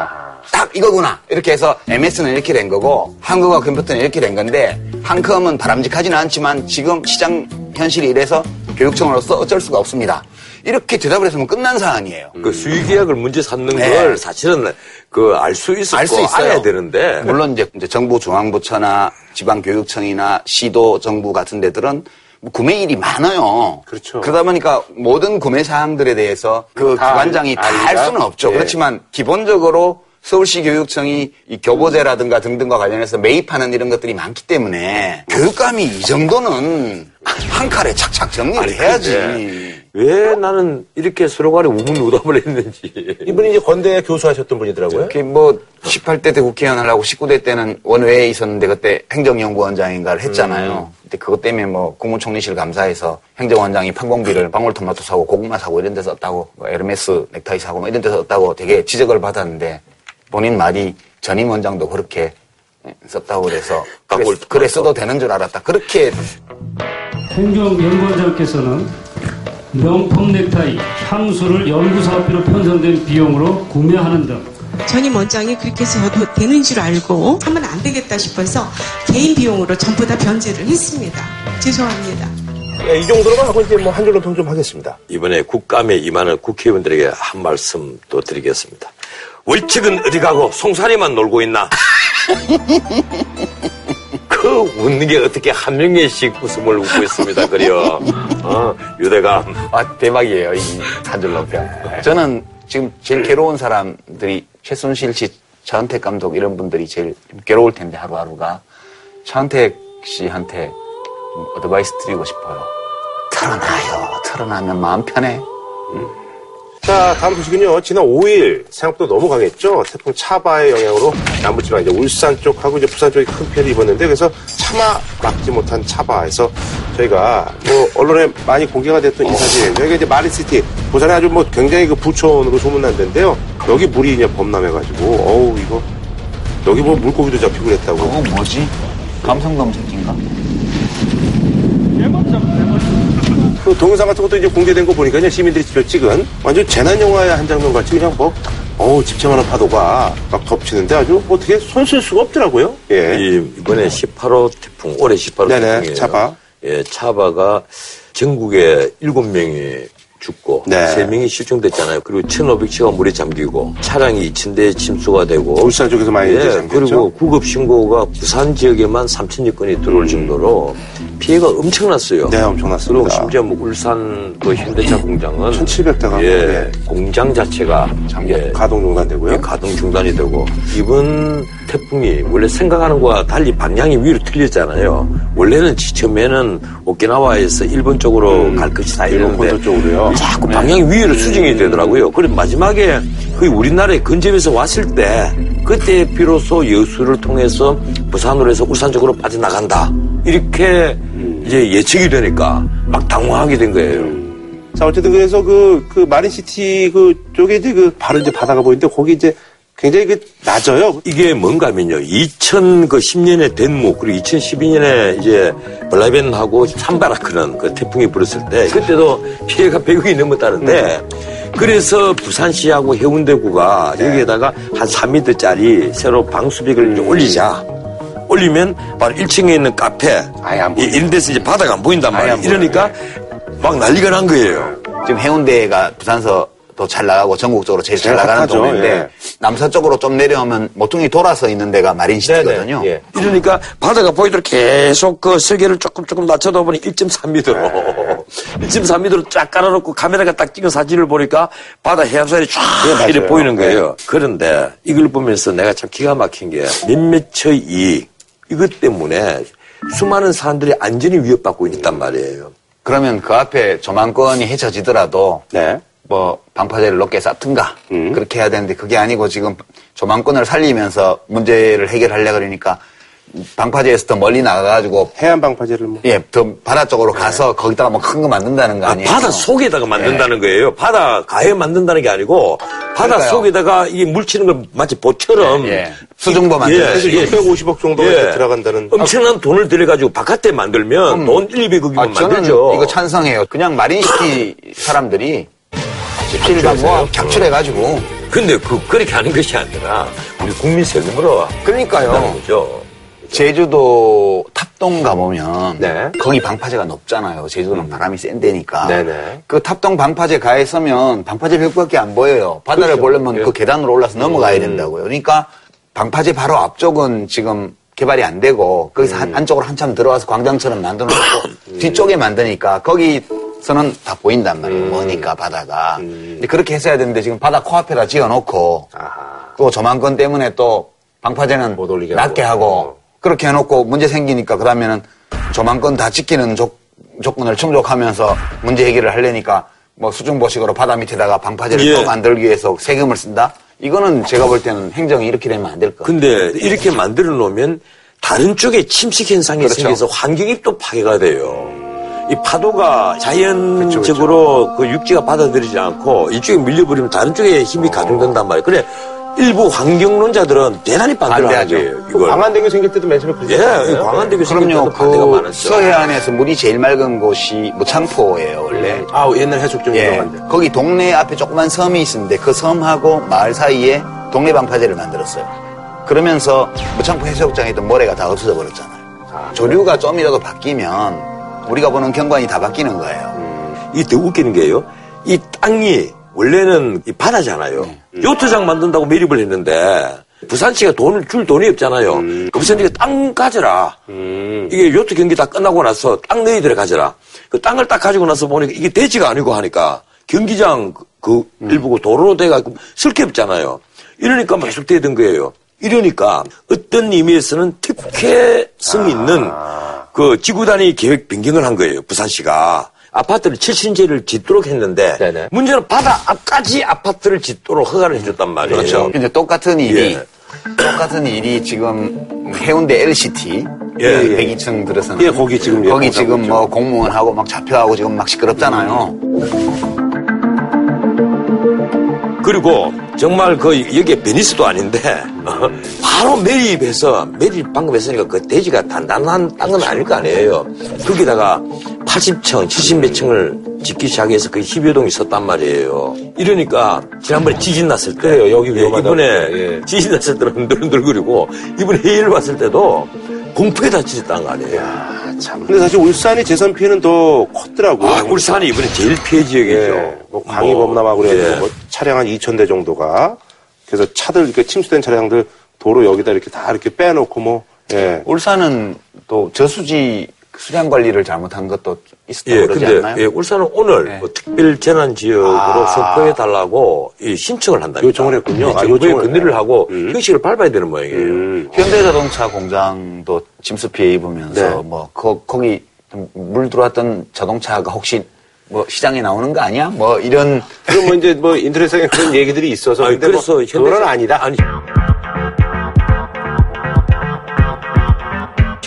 딱 이거구나 이렇게 해서 MS는 이렇게 된 거고 한국어 컴퓨터는 이렇게 된 건데 한컴은 바람직하지는 않지만 지금 시장 현실이 이래서 교육청으로서 어쩔 수가 없습니다. 이렇게 대답을 했으면 끝난 사안이에요. 그 수의 계약을 문제 삼는 네. 걸 사실은 그 알 수 있었고 알수 있어요. 알아야 되는데 물론 이제, 정부 중앙부처나 지방 교육청이나 시도 정부 같은 데들은 뭐 구매일이 많아요. 그렇죠. 그러다 보니까 모든 구매 사항들에 대해서 그 다 기관장이 다할 아니까? 수는 없죠. 예. 그렇지만 기본적으로 서울시 교육청이 이 교보제라든가 등등과 관련해서 매입하는 이런 것들이 많기 때문에 교육감이 이 정도는 한 칼에 착착 정리를 아니, 해야지. 근데 왜 나는 이렇게 서로 간에 우문우답을 했는지 이분이 이제 건대 교수하셨던 분이더라고요. 이렇게 뭐 18대 때 국회의원 하려고 19대 때는 원외에 있었는데 그때 행정연구원장인가를 했잖아요. 그때 그것 때문에 뭐 국무총리실 감사에서 행정원장이 판공비를 방울토마토 사고 고구마 사고 이런 데서 썼다고 뭐 에르메스 넥타이 사고 뭐 이런 데서 썼다고 되게 지적을 받았는데 본인 말이 전임 원장도 그렇게 썼다고 그래서 그래, 그래 써도 되는 줄 알았다. 그렇게 행정연구원장께서는 명품 넥타이, 향수를 연구사업비로 편성된 비용으로 구매하는 등 전임 원장이 그렇게 해서도 되는 줄 알고 하면 안 되겠다 싶어서 개인 비용으로 전부 다 변제를 했습니다. 죄송합니다. 예, 이 정도로만 하고 이제 뭐 한 줄로 통좀 하겠습니다. 이번에 국감에 임하는 국회의원들에게 한 말씀 또 드리겠습니다. 월측은 어디 가고 송사리만 놀고 있나? 그 웃는 게 어떻게 한 명씩 웃음을 웃고 있습니다. 그려. 어, 유대감. 아, 대박이에요, 이 논평. 저는 지금 제일 괴로운 사람들이 최순실 씨, 차은택 감독 이런 분들이 제일 괴로울 텐데 하루하루가 차은택 씨한테 좀 어드바이스 드리고 싶어요. 털어놔요. 털어놔면 마음 편해. 자, 다음 소식은요. 지난 5일 생각보다 너무 강했죠. 태풍 차바의 영향으로 남부지방 이제 울산 쪽하고 이제 부산 쪽에 큰 피해를 입었는데 그래서 차마 막지 못한 차바에서 저희가 뭐 언론에 많이 공개가 됐던 이 사실 여기가 이제 마린시티 부산에 아주 뭐 굉장히 그 부촌으로 소문난 데인데요. 여기 물이 이제 범람해가지고 어우 이거 여기 뭐 물고기도 잡히고 그랬다고. 그거 뭐지? 감성돔 새끼인가? 그 동영상 같은 것도 이제 공개된 거 보니까요 시민들이 직접 찍은 완전 재난 영화의 한 장면 같이 그냥 뭐 어우 집중하는 파도가 막 덮치는데 아주 뭐 어떻게 손 쓸 수가 없더라고요. 예. 이, 이번에 18호 태풍, 올해 18호 네네, 태풍이에요. 차바. 예, 차바가 전국에 7명이 죽고 네. 3명이 실종됐잖아요. 그리고 1,500채가 물에 잠기고 차량이 2,000대 침수가 되고 울산 쪽에서 많이 예, 잠겼죠? 그리고 구급 신고가 부산 지역에만 3,000여 건이 들어올 정도로 피해가 엄청났어요. 네, 엄청났습니다. 그리고 심지어 뭐 울산 그 현대차 공장은 1,700대가 예, 공장 자체가 예, 가동 중단되고요. 예, 가동 중단이 되고 이번 태풍이 원래 생각하는 거와 달리 방향이 위로 틀렸잖아요. 원래는 처음에는 오키나와에서 일본 쪽으로 갈 것이다 음. 일본 이러는데 본토 쪽으로요. 자꾸 방향이 위로 수정이 되더라고요. 그리고 마지막에 거의 우리나라에 근접해서 왔을 때 그때 비로소 여수를 통해서 부산으로 해서 울산 쪽으로 빠져나간다. 이렇게 이제 예측이 되니까 막 당황하게 된 거예요. 자, 어쨌든 그래서 그, 그 마린시티 그 쪽에 이제 그 바로 이제 바다가 보이는데 거기 이제 굉장히 그 낮아요. 이게 뭔가 하면요. 2010년에 덴무 그리고 2012년에 이제 블라벤하고 산바라크는 그 태풍이 불었을 때 그때도 피해가 100억이 넘었다는데 그래서 부산시하고 해운대구가 여기에다가 한 3m짜리 새로 방수벽을 올리자. 올리면 바로 1층에 있는 카페 이- 이런 데서 이제 바다가 안 보인단 말이에요. 이러니까 막 난리가 난 거예요. 지금 해운대가 부산서 더 잘 나가고 전국적으로 제일 잘 나가는 핫하죠, 동네인데 예. 남서쪽으로 좀 내려오면 모퉁이 돌아서 있는 데가 마린시티거든요. 예. 이러니까 바다가 보이도록 계속 그 설계를 조금 조금 낮춰다 보니 1.3m로 1.3m로 쫙 깔아놓고 카메라가 딱 찍은 사진을 보니까 바다 해안선이 쫙 네, 이렇게. 보이는 거예요. 그런데 이걸 보면서 내가 참 기가 막힌 게 몇몇의 이익 이것 때문에 수많은 사람들이 안전이 위협받고 있단 말이에요. 그러면 그 앞에 조망권이 해쳐지더라도 네. 뭐 방파제를 높게 쌓든가 음. 그렇게 해야 되는데 그게 아니고 지금 조망권을 살리면서 문제를 해결하려 그러니까 방파제에서 더 멀리 나가가지고 해안 방파제를 뭐. 예, 더 바다 쪽으로 가서 거기다가 뭐 큰 거 만든다는 거 아, 아니에요? 바다 속에다가 만든다는 거예요. 바다 가에 만든다는 게 아니고 바다 그러니까요. 속에다가 이게 물치는 걸 마치 보처럼 예. 수중보 예, 만드는 그래서 예. 650억 정도가 예. 들어간다는. 엄청난 돈을 들여가지고 바깥에 만들면 돈 1, 200억이면 아, 만들죠. 이거 찬성해요. 그냥 마린시티 사람들이 집실방뭐 capture해가지고 근데 그 그렇게 하는 것이 아니라 우리 국민 세금으로 그러니까요. 거죠. 제주도 탑동 가보면 네. 거기 방파제가 높잖아요. 제주도는 바람이 센 데니까. 네네. 그 탑동 방파제 가에 서면 방파제 벽밖에 안 보여요. 바다를 그렇죠. 보려면 예. 그 계단으로 올라서 넘어가야 된다고요. 그러니까 방파제 바로 앞쪽은 지금 개발이 안 되고 거기서 한, 안쪽으로 한참 들어와서 광장처럼 만들어놓고 뒤쪽에 만드니까 거기 서는 다 보인단 말이에요. 머니까 바다가. 근데 그렇게 했어야 되는데 지금 바다 코앞에다 지어놓고 또 조망권 때문에 또 방파제는 올리게 낮게 하고 그렇게 해놓고 문제 생기니까 그러면은 조망권 다 지키는 조, 조건을 충족하면서 문제 해결을 하려니까 뭐 수중보식으로 바다 밑에다가 방파제를 예. 또 만들기 위해서 세금을 쓴다? 이거는 제가 볼 때는 행정이 이렇게 되면 안될것 같아요. 근데 이렇게 만들어 놓으면 다른 쪽에 침식 현상이 그렇죠. 생겨서 환경이 또 파괴가 돼요. 이 파도가 자연적으로 그 육지가 받아들이지 않고 이쪽에 밀려버리면 다른 쪽에 힘이 가중된단 말이에요. 그래 일부 환경론자들은 대단히 반대를. 거예요. 그. 광안대교 생길 때도 맨 처음에 예, 그랬잖아요. 광안대교 생길 그럼요. 때도 반대가 그 많았죠. 서해안에서 물이 제일 맑은 곳이 무창포예요, 원래. 아, 옛날 좀 예. 거기 동네 앞에 조그만 섬이 있었는데 그 섬하고 마을 사이에 동네 방파제를 만들었어요. 그러면서 무창포 해수욕장에 있던 모래가 다 없어져 버렸잖아요. 조류가 좀이라도 바뀌면 우리가 보는 경관이 다 바뀌는 거예요. 이게 더 웃기는 게요. 이 땅이 원래는 이 바다잖아요. 네. 요트장 만든다고 매립을 했는데 부산시가 돈을 줄 돈이 없잖아요. 음. 그래서 네가 땅 가져라. 이게 요트 경기 다 끝나고 나서 땅 너희들이 가져라. 그 땅을 딱 가지고 나서 보니까 이게 대지가 아니고 하니까 경기장 그, 그 음. 일부고 도로로 돼가지고 쓸 게 없잖아요. 이러니까 계속 되던 거예요. 이러니까 어떤 의미에서는 특혜성 있는 그 지구 단위 계획 변경을 한 거예요. 부산시가. 아파트를 70제를 짓도록 했는데 문제는 바다 앞까지 아파트를 짓도록 허가를 해줬단 말이에요. 그렇죠. 이제 똑같은 일이 예. 똑같은 일이 지금 해운대 LCT 예, 그 예. 102층 들어서는 예, 거기 지금 예, 거기 지금. 뭐 공무원하고 막 잡혀가고 지금 막 시끄럽잖아요. 그리고 정말 그 여기에 베니스도 아닌데 어, 바로 매입해서 매입 방금 했으니까 그 대지가 단단한 땅은 아닐 거 아니에요. 거기다가 80층, 70몇 층을 짓기 시작해서 거의 10여 동이 섰단 말이에요. 이러니까 지난번에 지진 났을 때 그래요, 여기 예. 이번에 예. 지진 났을 때는 흔들흔들거리고 이번에 해일 왔을 때도 공포에 다치셨다는 거 아니에요. 참. 근데 사실 울산이 재산 피해는 더 컸더라고요. 아, 울산이 이번에 제일 피해 지역이죠. 예, 뭐 광희 범람하고 그래가지고 예. 뭐 차량 한 2,000대 정도가 그래서 차들 이렇게 침수된 차량들 도로 여기다 이렇게 다 이렇게 빼놓고 뭐 예. 울산은 또 저수지 수량 관리를 잘못한 것도 있었다고 예, 그러지 근데 않나요? 예, 울산은 오늘 뭐 특별 재난 지역으로 아. 선포해 달라고 이 신청을 한다. 요청을 했군요. 예, 아, 정부에 요청을 건의를 하고 음. 형식을 밟아야 되는 모양이에요. 음. 현대자동차 공장도 침수 피해 입으면서 네. 뭐 거, 거기 좀물 들어왔던 자동차가 혹시 뭐 시장에 나오는 거 아니야? 뭐 이런 그럼 뭐 이제 뭐 인터넷상에 그런 얘기들이 있어서 아니, 근데 그래서 뭐 그건 현대차- 아니다. 아니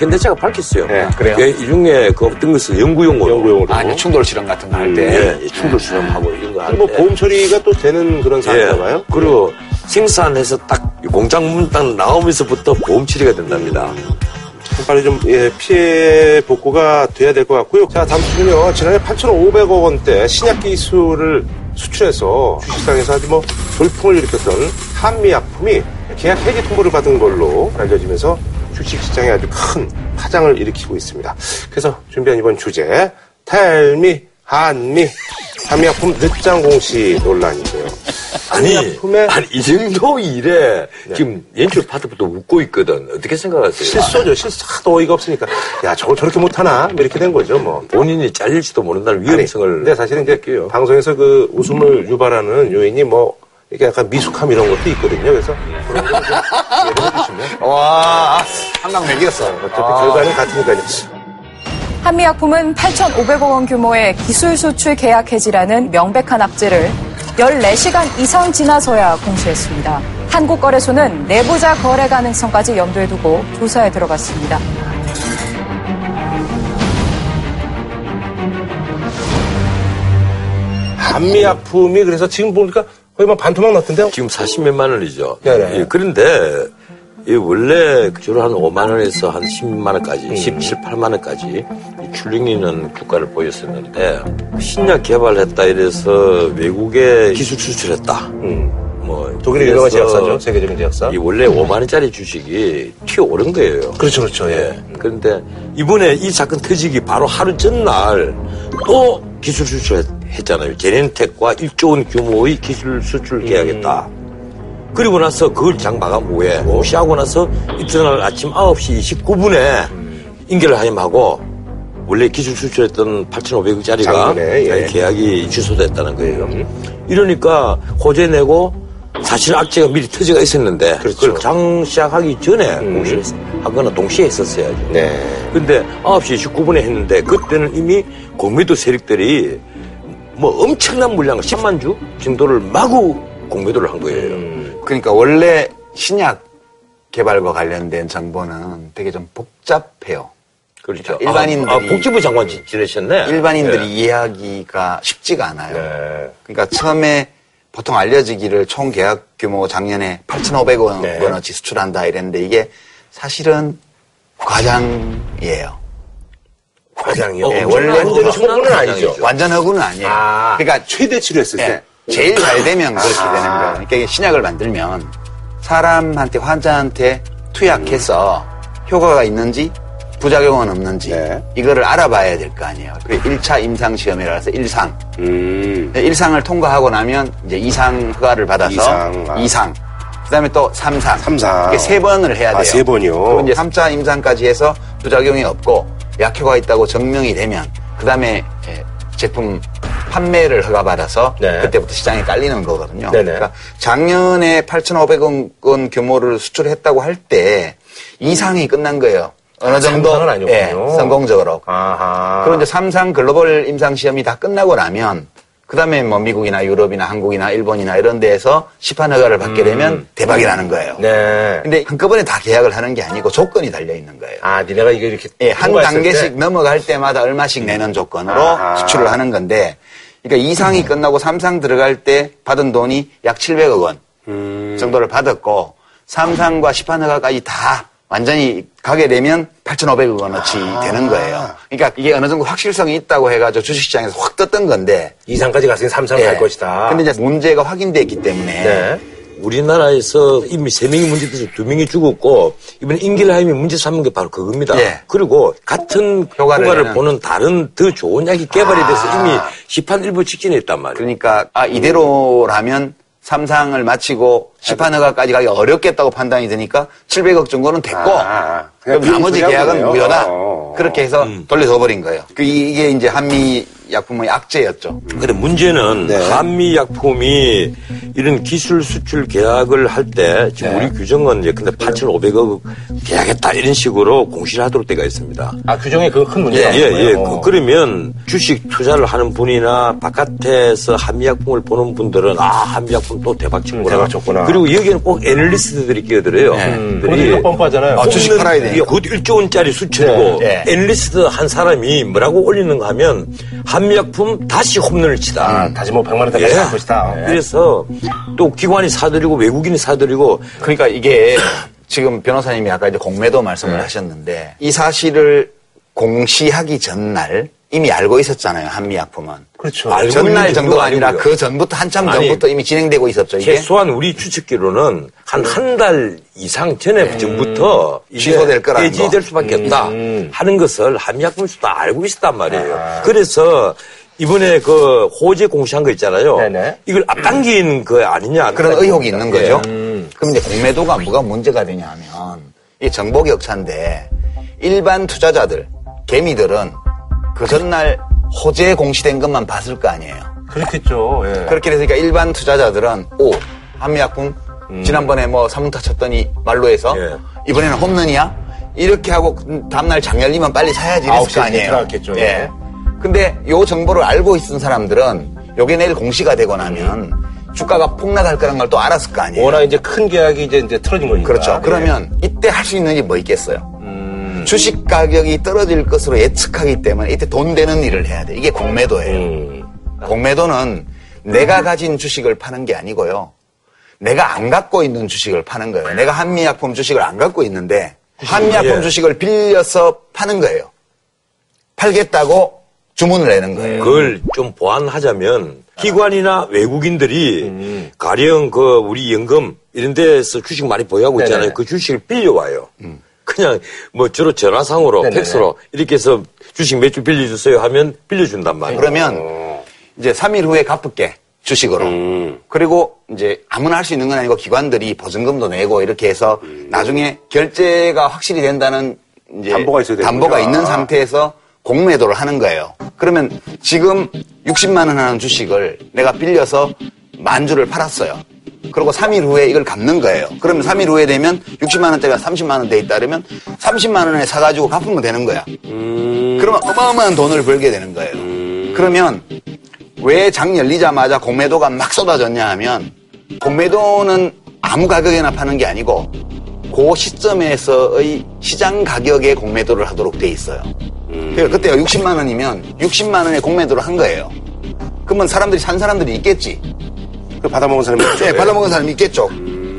현대차가 밝혔어요. 예, 그래요? 예, 이 중에 그 어떤 것은 연구용으로. 연구용으로. 아, 충돌 실험 같은 거할 예, 때. 예, 충돌 실험하고 이런 거할뭐 때. 보험 처리가 또 되는 그런 사안인가 봐요. 예. 그리고 생산해서 딱 공장 문 딱 나오면서부터 보험 처리가 된답니다. 빨리 좀 예, 피해 복구가 돼야 될 것 같고요. 자, 다음 주는요. 지난해 8,500억 원대 신약 기술을 수출해서 주식시장에서 아주 뭐 돌풍을 일으켰던 한미약품이 계약 해지 통보를 받은 걸로 알려지면서 주식시장에 아주 큰 파장을 일으키고 있습니다. 그래서 준비한 이번 주제 텔미 한미 한미약품 늦장 공시 논란인데요. 아니, 한미약품의 아니, 이 정도 일에 지금 연출 파트부터 웃고 있거든. 어떻게 생각하세요? 실소죠. 실수 하도 어이가 없으니까 야 저걸 저렇게 못하나 뭐 이렇게 된 거죠. 뭐. 본인이 잘릴지도 모른다는 위험성을. 근데 사실은 이제 느껴요. 방송에서 그 웃음을 유발하는 요인이 뭐 이게 약간 미숙함 이런 것도 있거든요. 그래서 그런 해주시면 와, 한강 맥이었어. 어차피 결과는 같으니까요. 한미약품은 8,500억 원 규모의 기술 수출 계약 해지라는 명백한 악재를 14시간 이상 지나서야 공시했습니다. 한국거래소는 내부자 거래 가능성까지 염두에 두고 조사에 들어갔습니다. 한미약품이 그래서 지금 보니까 거의 뭐 반토막 났던데요. 지금 40몇만 원이죠. 네네. 예, 그런데 이 원래 주로 한 5만 원에서 한 10만 원까지, 음. 17, 8만 원까지 이 출렁이는 국가를 보였었는데 신약 개발했다 이래서 외국에 기술 수출했다. 뭐 음. 독일의 유명한 제약사죠. 세계적인 제약사. 이 원래 5만 원짜리 주식이 튀어 오른 거예요. 그렇죠, 그렇죠. 예. 그런데 이번에 이 사건 터지기 바로 하루 전날 또 기술 수출했잖아요. 제넨텍과 1조 원 규모의 기술 수출 계약했다. 그리고 나서 그걸 장 마감 후에 공시하고 나서 이튿날 아침 9시 29분에 인계를 하임하고 원래 기술 수출했던 8,500억짜리가 작년에, 예. 계약이 취소됐다는 거예요. 이러니까 호재 내고 사실 악재가 미리 터져가 있었는데 그렇죠. 그걸 장 시작하기 전에 공시를 하거나 동시에 했었어야죠. 음. 네. 근데 9시 29분에 했는데 그때는 이미 공매도 세력들이 뭐 엄청난 물량을 10만 주 정도를 마구 공매도를 한 거예요. 음. 그러니까 원래 신약 개발과 관련된 정보는 되게 좀 복잡해요. 그렇죠. 일반인들이- 아, 아, 복지부 장관 지- 지내셨네. 일반인들이 예. 이해하기가 쉽지가 않아요. 네. 그러니까 처음에 보통 알려지기를 총 계약 규모 작년에 8,500원 네. 원어치 수출한다 이랬는데 이게 사실은 과장이에요. 과장이요. 예, 원래 원래 완전히 허구는 허구는 아니죠. 완전 허구는 아니에요. 아, 그러니까 최대치로 했을 때. 예, 제일 잘 되면 그렇게 아. 되는 거예요. 그러니까 이게 신약을 만들면 사람한테 환자한테 투약해서 효과가 있는지 부작용은 없는지 네. 이거를 알아봐야 될 거 아니에요. 그 1차 임상 시험이라서 1상. 음. 1상을 통과하고 나면 이제 2상 허가를 받아서 이상, 아. 2상. 그다음에 또 삼상. 삼상. 이게 세 번을 해야 돼요. 아, 세 번이요? 그리고 이제 3차 임상까지 해서 부작용이 없고 약효가 있다고 증명이 되면 그다음에 예, 제품 판매를 허가받아서 그때부터 시장에 깔리는 거거든요. 네네. 그러니까 작년에 8,500억 원 규모를 수출했다고 할 때 이상이 끝난 거예요. 어느 아, 정도 삼상은 아니었군요. 예, 성공적으로. 아하. 그리고 이제 삼상 글로벌 임상 시험이 다 끝나고 나면 그다음에 뭐 미국이나 유럽이나 한국이나 일본이나 이런 데에서 시판 허가를 받게 되면 대박이라는 거예요. 음. 네. 근데 한꺼번에 다 계약을 하는 게 아니고 조건이 달려 있는 거예요. 아, 니네가 이게 이렇게. 예, 한 단계씩 때? 넘어갈 때마다 얼마씩 내는 조건으로 아하. 수출을 하는 건데, 그러니까 이상이 끝나고 삼상 들어갈 때 받은 돈이 약 700억 원 음. 정도를 받았고, 삼상과 시판 허가까지 다 완전히 가게 되면 8,500억 원어치 아. 되는 거예요. 그러니까 이게 어느 정도 확실성이 있다고 해가지고 주식시장에서 확 떴던 건데. 이상까지 갔으니 삼상 예. 갈 것이다. 근데 이제 문제가 확인됐기 때문에. 네. 우리나라에서 이미 세 명이 문제돼서 두 명이 죽었고 이번에 인길하임이 문제 삼은 게 바로 그겁니다. 예. 그리고 같은 효과를 효과를. 보는 다른 더 좋은 약이 개발이 돼서 이미 시판 일부 직전에 있단 말이에요. 그러니까 아 이대로라면 삼상을 마치고 시판허가까지 가기 어렵겠다고 판단이 되니까 700억 정도는 됐고 아, 그럼 그냥 나머지 미리 계약은 무효다. 거네요. 그렇게 해서 돌려줘 버린 거예요. 그 이- 이게 이제 한미 약품의 악재였죠. 근데 문제는 한미 약품이 이런 기술 수출 계약을 할 때 지금 우리 규정은 이제 근데 8,500억 계약했다 이런 식으로 공시를 하도록 되어 있습니다. 아, 규정에 그 큰 문제가 예, 예, 예. 어. 그, 러면 주식 투자를 하는 분이나 바깥에서 한미 약품을 보는 분들은 아, 한미 약품 또 대박 친구나. 대박 쳤구나. 그리고 여기에는 꼭 애널리스트들이 끼어들어요. 음. 그들이 뻔뻔하잖아요. 아, 주식 팔아야 되니까. 그것 1조 원짜리 수출이고 네. 애널리스트 한 사람이 뭐라고 올리는가 하면 한미약품 다시 홈런을 치다. 아, 다시 뭐 100만 원짜리 예. 갈 것이다. 예. 그래서 또 기관이 사들이고 외국인이 사들이고 그러니까 이게 지금 변호사님이 아까 이제 공매도 말씀을 네. 하셨는데 이 사실을 공시하기 전날 이미 알고 있었잖아요 한미 약품은. 그렇죠. 알고 전날 정도가 정도가 아니라 아니고요. 그 전부터 한참 아니, 전부터 이미 진행되고 있었죠 이게. 최소한 우리 추측기로는 한 한 달 이상 전에 전부터 이게 취소될 거라는 해지될 거. 수밖에 없다 음. 하는 것을 한미약품에서 다 알고 있었단 말이에요. 그래서 이번에 그 호재 공시한 거 있잖아요. 네네. 이걸 앞당긴 거 아니냐 그런 의혹이 있는 예. 거죠. 그럼 이제 공매도가 뭐가 문제가 되냐 하면 이게 정보 격차인데 일반 투자자들, 개미들은 그 전날 호재 공시된 것만 봤을 거 아니에요. 그렇겠죠. 예. 그렇게 되니까 일반 투자자들은 오 한미약품 지난번에 뭐 사문타 쳤더니 말로 해서 예. 이번에는 홈런이야 이렇게 하고 다음날 장 열리면 빨리 사야지 이랬을 거 아니에요. 들어갔겠죠, 예. 예. 근데 요 정보를 알고 있은 사람들은 요게 내일 공시가 되고 나면 주가가 폭락할 거란 걸 또 알았을 거 아니에요. 워낙 이제 큰 계약이 이제, 이제 틀어진 거니까. 그렇죠. 예. 그러면 이때 할 수 있는 게 뭐 있겠어요? 음. 주식 가격이 떨어질 것으로 예측하기 때문에 이때 돈 되는 일을 해야 돼. 이게 공매도예요. 음. 공매도는 내가 가진 주식을 파는 게 아니고요. 내가 안 갖고 있는 주식을 파는 거예요. 내가 한미약품 주식을 안 갖고 있는데 한미약품 예. 주식을 빌려서 파는 거예요. 팔겠다고 주문을 내는 거예요. 그걸 좀 보완하자면 기관이나 외국인들이 음. 가령 그 우리 연금 이런 데서 주식 많이 보유하고 있잖아요. 네네네. 그 주식을 빌려와요. 음. 그냥 뭐 주로 전화상으로 네네네. 팩스로 이렇게 해서 주식 몇 주 빌려주세요 하면 빌려준단 말이에요. 그러면 이제 3일 후에 갚을게 주식으로. 음. 그리고 이제 아무나 할 수 있는 건 아니고 기관들이 보증금도 내고 이렇게 해서 나중에 결제가 확실히 된다는 이제 담보가 있어야 되는구나. 담보가 있는 상태에서 공매도를 하는 거예요. 그러면 지금 60만 원 하는 주식을 내가 빌려서 만 주를 팔았어요. 그리고 3일 후에 이걸 갚는 거예요. 그러면 3일 후에 되면 60만 원대가 30만 원돼 있다 그러면 30만 원에 사가지고 갚으면 되는 거야. 그러면 어마어마한 돈을 벌게 되는 거예요. 그러면 왜 장 열리자마자 공매도가 막 쏟아졌냐 하면 공매도는 아무 가격에나 파는 게 아니고 그 시점에서의 시장 가격에 공매도를 하도록 돼 있어요. 그러니까 그때가 60만 원이면 60만 원에 공매도를 한 거예요. 그러면 사람들이 산 사람들이 있겠지. 그 받아먹은 사람이 있죠. 네, 받아먹은 사람이 있겠죠.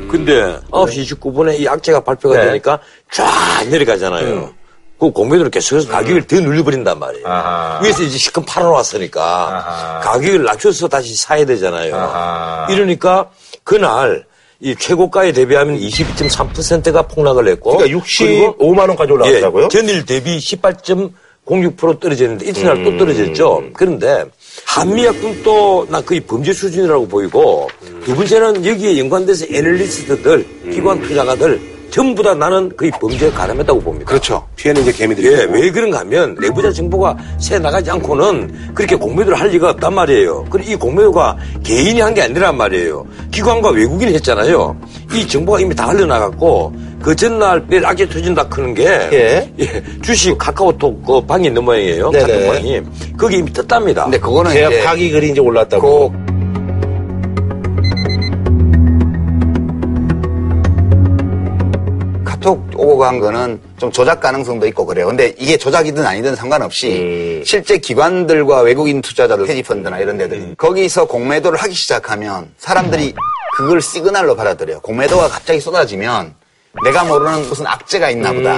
근데 9시 29분에 이 악재가 발표가 네. 되니까 쫙 내려가잖아요. 그 공매도를 계속해서 가격을 더 눌려버린단 말이에요. 아하. 위에서 이제 시큰 팔아놨으니까 아하. 가격을 낮춰서 다시 사야 되잖아요. 아하. 이러니까 그날 이 최고가에 대비하면 22.3%가 폭락을 했고 그러니까 65만 원까지 올라갔다고요? 예, 전일 대비 18. 0.6% 떨어졌는데 이튿날 음. 또 떨어졌죠. 그런데 한미약품도 나 거의 범죄 수준이라고 보이고 두 번째는 여기에 연관돼서 애널리스트들, 기관 투자가들 전부 다 나는 거의 범죄에 가담했다고 봅니다. 그렇죠. 피해는 이제 개미들이. 예, 왜 그런가 하면 내부자 정보가 새 나가지 않고는 그렇게 공매도를 할 리가 없단 말이에요. 그리고 이 공매도가 개인이 한 게 아니란 말이에요. 기관과 외국인이 했잖아요. 이 정보가 이미 다 흘러나갔고 그 전날 내일 악재 터진다 크는 게 예. 주식 카카오톡 그 방이 있는 모양이에요. 네네. 카톡 방이. 거기 이미 떴답니다. 근데 그거는 제가 이제 파기 글이 이제 올랐다고. 카톡 오고 간 거는 좀 조작 가능성도 있고 그래요. 근데 이게 조작이든 아니든 상관없이 실제 기관들과 외국인 투자자들, 헤지펀드나 이런 데들 거기서 공매도를 하기 시작하면 사람들이 그걸 시그널로 받아들여요. 공매도가 갑자기 쏟아지면 내가 모르는 무슨 악재가 있나 보다.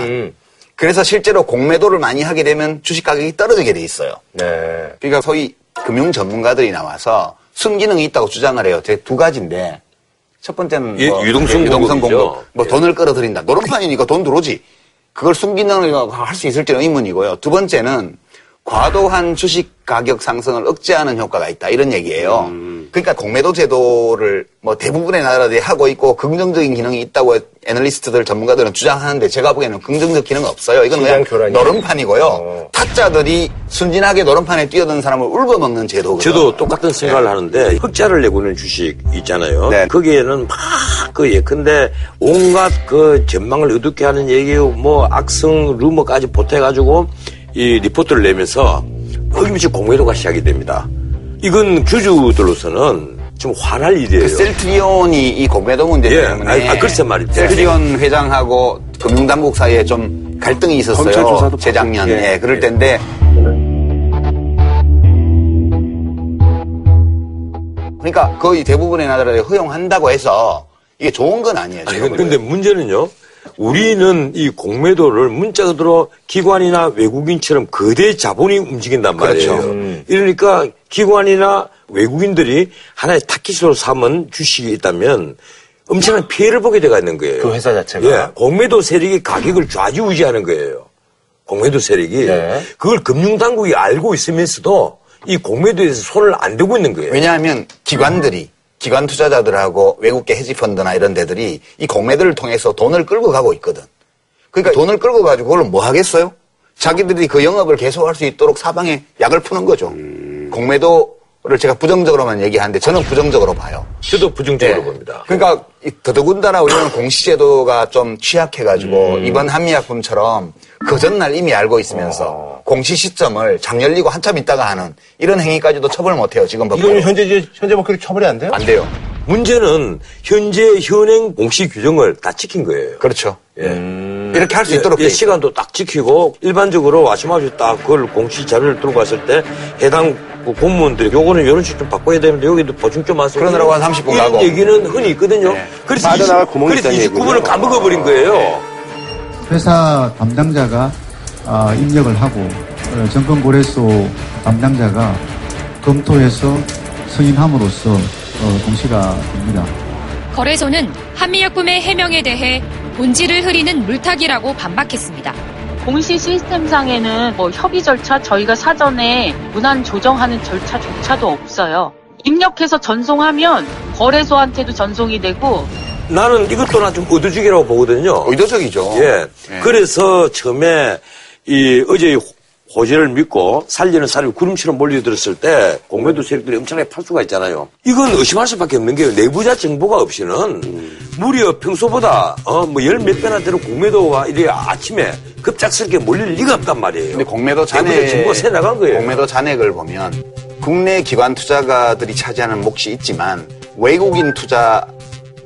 그래서 실제로 공매도를 많이 하게 되면 주식 가격이 떨어지게 돼 있어요. 네. 그러니까 소위 금융 전문가들이 나와서 순기능이 있다고 주장을 해요. 제 두 가지인데 첫 번째는 예, 뭐 유동성 유동성 공급이죠. 공급, 뭐 돈을 끌어들인다. 노름판이니까 돈 들어오지. 그걸 순기능을 할수 있을지는 의문이고요. 두 번째는 과도한 주식 가격 상승을 억제하는 효과가 있다. 이런 얘기예요. 그러니까 공매도 제도를 뭐 대부분의 나라들이 하고 있고 긍정적인 기능이 있다고 애널리스트들 전문가들은 주장하는데 제가 보기에는 긍정적 기능은 없어요. 이건 그냥 시장 교란이요? 노름판이고요. 타짜들이 순진하게 노름판에 뛰어든 사람을 울고먹는 제도거든요. 저도 똑같은 생각을 하는데 흑자를 내고 있는 주식 있잖아요. 네. 거기에는 막 그 예컨대 온갖 그 전망을 어둡게 하는 얘기요, 뭐 악성 루머까지 보태가지고 이 리포트를 내면서 어김없이 공매도가 시작이 됩니다. 이건 주주들로서는 좀 화날 일이에요. 그 셀트리온이 이 공매도 문제 예, 때문에 아, 아, 그렇죠 말입니다. 셀트리온 회장하고 금융당국 사이에 좀 갈등이 있었어요. 조사도 재작년. 예. 예, 그럴 때인데 그러니까 거의 대부분의 나라들이 허용한다고 해서 이게 좋은 건 아니에요. 아니, 근데. 문제는요. 우리는 이 공매도를 문자 그대로 기관이나 외국인처럼 거대 자본이 움직인단 말이에요. 그렇죠. 이러니까 기관이나 외국인들이 하나의 타깃으로 삼은 주식이 있다면 엄청난 피해를 보게 돼가 있는 거예요. 그 회사 자체가. 예, 공매도 세력이 가격을 좌지우지하는 거예요. 공매도 세력이 네. 그걸 금융당국이 알고 있으면서도 이 공매도에서 손을 안 대고 있는 거예요. 왜냐하면 기관들이 기관 투자자들하고 외국계 헤지펀드나 이런 데들이 이 공매도를 통해서 돈을 끌고 가고 있거든. 그러니까 돈을 끌고 가지고 그걸 뭐 하겠어요? 자기들이 그 영업을 계속할 수 있도록 사방에 약을 푸는 거죠. 공매도를 제가 부정적으로만 얘기하는데 저는 부정적으로 봐요. 저도 부정적으로 네. 봅니다. 그러니까 이 더더군다나 우리는 공시제도가 좀 취약해가지고 이번 한미약품처럼 그 전날 이미 알고 있으면서 공시 시점을 장 열리고 한참 있다가 하는 이런 행위까지도 처벌 못해요 지금 법으로. 이건 현재 현재 목표로 처벌이 안 돼요? 안 돼요. 문제는 현재 현행 공시 규정을 다 지킨 거예요. 그렇죠. 예. 이렇게 할수 예, 있도록 예. 시간도 딱 지키고 일반적으로 아시마시 딱 그걸 공시 자료를 들고 갔을 때 해당 그 공무원들이 요거는 이런 식 좀 바꿔야 되는데 여기도 보충 좀 하세요. 그러느라고 한 30분 이런 가고. 얘기는 흔히 있거든요. 그래서 빠져나갈 20 구멍이 그래서 있다는 29분을 얘기군요. 까먹어버린 거예요. 회사 담당자가 아, 입력을 하고 어, 정권거래소 담당자가 검토해서 승인함으로써 어, 공시가 됩니다. 거래소는 한미약품의 해명에 대해 본질을 흐리는 물타기라고 반박했습니다. 공시 시스템상에는 뭐 협의 절차 저희가 사전에 문안 조정하는 절차조차도 없어요. 입력해서 전송하면 거래소한테도 전송이 되고 나는 이것도 나좀 의도적이라고 보거든요. 의도적이죠. 예. 예. 그래서 처음에 이 어제 호재를 믿고 살리는 사람이 구름처럼 몰려들었을 때 공매도 세력들이 엄청나게 팔 수가 있잖아요. 이건 의심할 수밖에 없는 게 내부자 정보가 없이는 무려 평소보다 어 뭐 열 몇 배나 되는 공매도가 이래 아침에 급작스럽게 몰릴 리가 없단 말이에요. 근데 공매도 잔액 정보가 새 나간 거예요. 공매도 잔액을 보면 국내 기관 투자가들이 차지하는 몫이 있지만 외국인 투자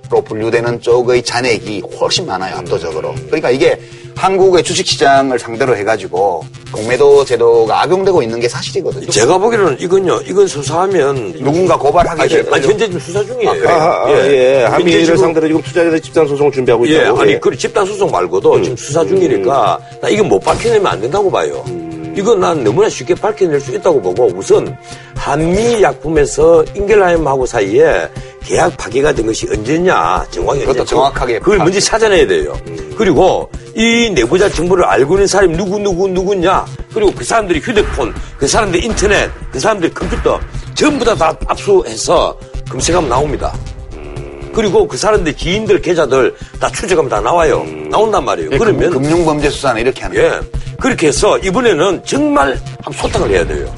로 분류되는 쪽의 잔액이 훨씬 많아요 압도적으로. 그러니까 이게 한국의 주식시장을 상대로 해가지고 공매도 제도가 악용되고 있는 게 사실이거든요. 제가 보기로는 이건요, 이건 수사하면 누군가 고발하기 아니, 아니, 현재 지금 수사 중이에요. 아, 아, 아, 예. 한미를 지금- 상대로 지금 투자자들 집단 소송을 준비하고 예, 있다고. 아니, 예. 그 집단 소송 말고도 지금 수사 중이니까 나 이거 못 밝혀내면 안 된다고 봐요. 이건 난 너무나 쉽게 밝혀낼 수 있다고 보고 우선 한미 약품에서 인겔라임하고 사이에 계약 파기가 된 것이 언제냐 정확히 언제- 정확하게 그걸 먼저 찾아내야 돼요. 그리고 이 내부자 정보를 알고 있는 사람이 누구 누구 누구냐 그리고 그 사람들이 휴대폰 그 사람들 인터넷 그 사람들 컴퓨터 전부 다, 다 압수해서 검색하면 나옵니다. 그리고 그 사람들 지인들 계좌들 다 추적하면 다 나와요. 나온단 말이에요. 예, 그러면 금- 금융범죄 수사는 이렇게 하는 예. 그렇게 해서 이번에는 정말 한번 소탕을 해야 돼요.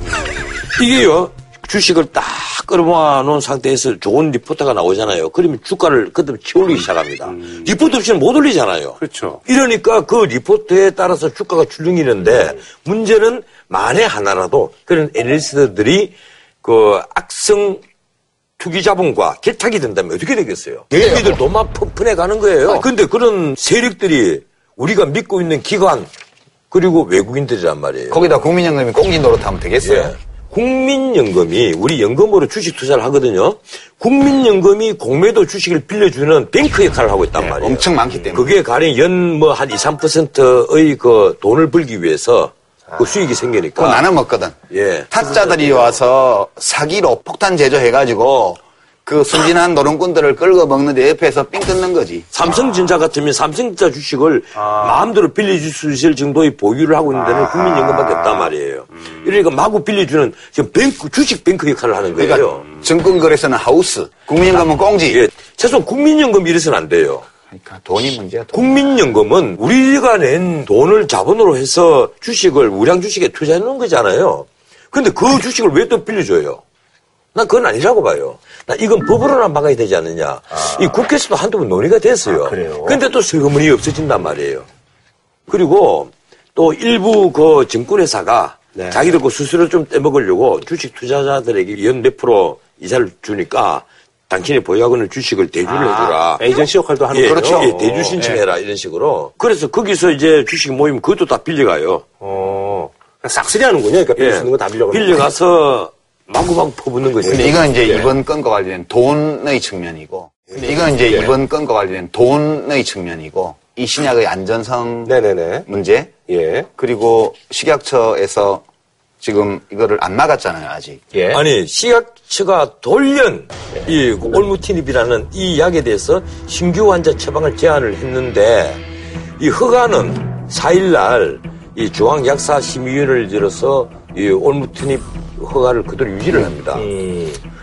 이게요, 주식을 딱 끌어모아 놓은 상태에서 좋은 리포터가 나오잖아요. 그러면 주가를 그때 치올리기 시작합니다. 리포트 없이는 못 올리잖아요. 그렇죠. 이러니까 그 리포트에 따라서 주가가 출렁이는데 문제는 만에 하나라도 그런 애널리스트들이 그 악성 투기 자본과 결탁이 된다면 어떻게 되겠어요? 얘네들 돈만 펀펀해 가는 거예요. 근데 그런 세력들이 우리가 믿고 있는 기관 그리고 외국인들이란 말이에요. 거기다 국민연금이 꽁지 노릇하면 되겠어요? 예. 국민연금이 우리 연금으로 주식 투자를 하거든요. 국민연금이 공매도 주식을 빌려주는 뱅크 역할을 하고 있단 말이에요. 네, 엄청 많기 때문에. 그게 가령 연 뭐 한 2, 3%의 그 돈을 벌기 위해서 그 수익이 생기니까. 그거 나눠 먹거든. 예. 타짜들이 와서 사기로 폭탄 제조해가지고 그 순진한 노름꾼들을 끌고 먹는데 옆에서 삥 뜯는 거지. 삼성전자 같으면 삼성전자 주식을 마음대로 빌려줄 수 있을 정도의 보유를 하고 있는 데는 국민연금밖에 없단 말이에요. 이러니까 마구 빌려주는 지금 뱅크, 주식 뱅크 역할을 하는 거예요. 그러니까 증권거래소는 하우스, 국민연금은 꽁지. 예. 최소한 국민연금 이래서는 안 돼요. 그러니까 돈이 문제야. 돈. 국민연금은 우리가 낸 돈을 자본으로 해서 주식을 우량 주식에 투자해 놓은 거잖아요. 근데 그 주식을 왜 또 빌려줘요? 난 그건 아니라고 봐요. 나 이건 법으로나 막아야 되지 않느냐. 이 국회에서도 한두 번 논의가 됐어요. 그래요? 근데 또 세금이 없어진단 말이에요. 그리고 또 일부 그 증권회사가 네. 자기들 그 수수료 좀 떼먹으려고 주식 투자자들에게 연 몇 프로 이자를 주니까 당신이 보유하고 있는 주식을 대주를 해주라. 에이전시 역할도 하는 예, 거죠. 예, 대주 신청해라 이런 식으로. 그래서 거기서 이제 주식 모임 그것도 다 빌려가요. 어, 싹쓸이 하는군요. 그러니까 빌릴 수 있는 거 다 빌려가. 빌려가서 마구마구 퍼붓는 거죠. 근데 이건 이제 예. 이번 건과 관련된 돈의 측면이고, 근데 이건 이제 이번 건과 관련된 돈의 측면이고, 이 신약의 안전성 네네네. 문제, 예. 그리고 식약처에서 지금 이거를 안 막았잖아요, 아직. 예. 아니 식약처가 돌연 이 올무티닙이라는 이 약에 대해서 신규 환자 처방을 제안을 했는데 이 허가는 4일날 이 중앙약사심의위원회를 열어서 이 올무티닙 허가를 그대로 유지를 합니다.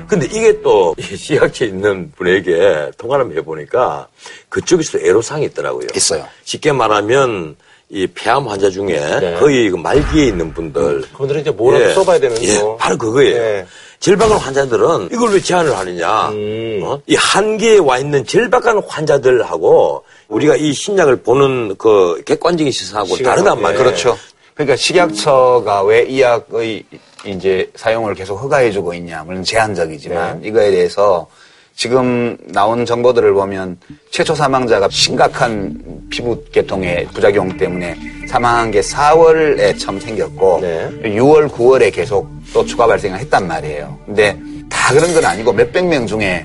근데 이게 또이 식약처에 있는 분에게 통화를 해보니까 그쪽에서 애로사항이 있더라고요. 있어요. 쉽게 말하면 이 폐암 환자 중에 네. 거의 그 말기에 있는 분들 그분들은 이제 뭐라도 써봐야 되는 예, 거. 바로 그거예요. 예. 절박한 환자들은 이걸 왜 제한을 하느냐. 음. 어? 이 한계에 와 있는 절박한 환자들하고 우리가 이 신약을 보는 그 객관적인 시선하고 다르단 예. 말이에요. 그렇죠. 그러니까 식약처가 왜 이 약의 이제 사용을 계속 허가해주고 있냐, 물론 제한적이지만 이거에 대해서 지금 나온 정보들을 보면 최초 사망자가 심각한 피부 계통의 부작용 때문에 사망한 게 4월에 처음 생겼고 6월, 9월에 계속 또 추가 발생을 했단 말이에요. 근데 다 그런 건 아니고 몇백 명 중에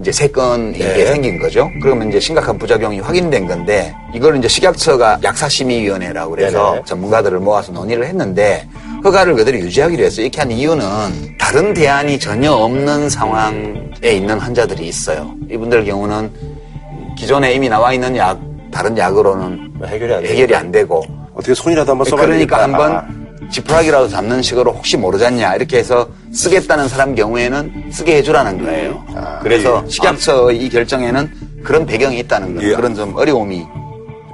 이제 세 건이 네. 게 생긴 거죠. 그러면 이제 심각한 부작용이 확인된 건데 이걸 이제 식약처가 약사심의위원회라고 그래서 네네. 전문가들을 모아서 논의를 했는데 허가를 그대로 유지하기로 했어요. 이렇게 한 이유는 다른 대안이 전혀 없는 상황에 있는 환자들이 있어요. 이분들 경우는 기존에 이미 나와 있는 약 다른 약으로는 해결이 안. 해결이 안 되고 어떻게 손이라도 한번 써봐야 그러니까. 한번 지푸라기라도 잡는 식으로 혹시 모르잖냐 이렇게 해서 쓰겠다는 사람 경우에는 쓰게 해주라는 거예요. 그래서 예. 식약처의 이 결정에는 그런 배경이 있다는 거예요. 예. 그런 좀 어려움이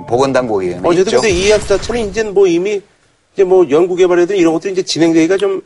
보건당국에 어쨌든 있죠. 근데 이 약 자체는 이제 뭐 이미 이제 뭐 연구 개발이든 이런 것들이 이제 진행되기가 좀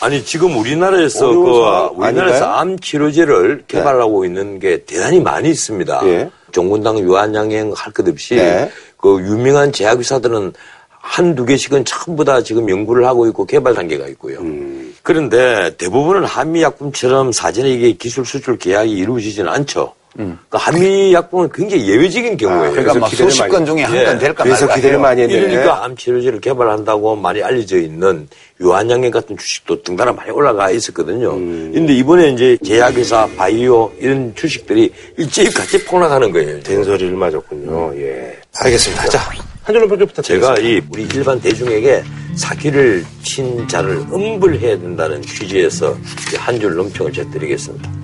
아니 지금 우리나라에서 그 우리나라에서 아닌가요? 암 치료제를 개발하고 있는 게 대단히 많이 있습니다. 예. 종군당 유한양행 할 것 없이 네. 그 유명한 제약회사들은 한두 개씩은 전부 다 지금 연구를 하고 있고 개발 단계가 있고요. 음. 그런데 대부분은 한미약품처럼 사전에 이게 기술 수출 계약이 이루어지지는 않죠. 그러니까 한미 약품은 굉장히 예외적인 경우예요. 그러니까 뭐 기대를 수십 많이- 건 중에 한 예. 건 될까 그래서 말까 기대를 해요. 많이 했네. 이러니까 암 치료제를 개발한다고 많이 알려져 있는 유한양행 같은 주식도 등단화 많이 올라가 있었거든요. 음. 근데 이번에 이제 제약회사, 바이오 이런 주식들이 일제히 같이 폭락하는 거예요. 된소리를 맞았군요. 예. 알겠습니다. 자, 한 줄로 부탁드리겠습니다. 제가 이 우리 일반 대중에게 사기를 친 자를 엄벌해야 된다는 취지에서 한 줄 논평을 제드리겠습니다.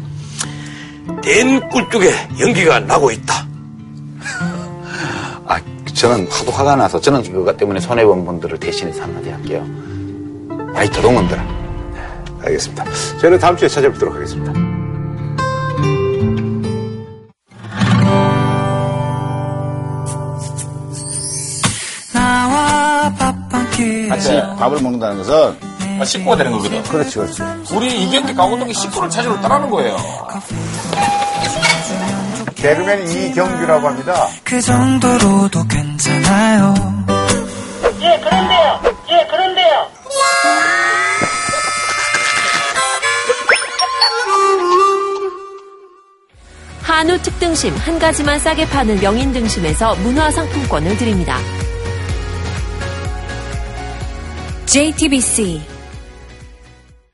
댄 꿀뚝에 연기가 나고 있다. 아, 저는 하도 화가 나서 저는 그것 때문에 손해본 분들을 대신해서 한마디 할게요. 아이, 도동원들아. 알겠습니다. 저희는 다음 주에 찾아뵙도록 하겠습니다. 같이 밥을 먹는다는 것은 아, 식구가 되는 거거든. 그렇지, 그렇지. 우리 이경기 강호동이 식구를 찾으러 따라는 거예요. 개그맨 이경규라고 합니다. 그 정도로도 괜찮아요. 예, 그런데요. 예, 그런데요. 한우 특등심 한 가지만 싸게 파는 명인 등심에서 문화상품권을 드립니다. JTBC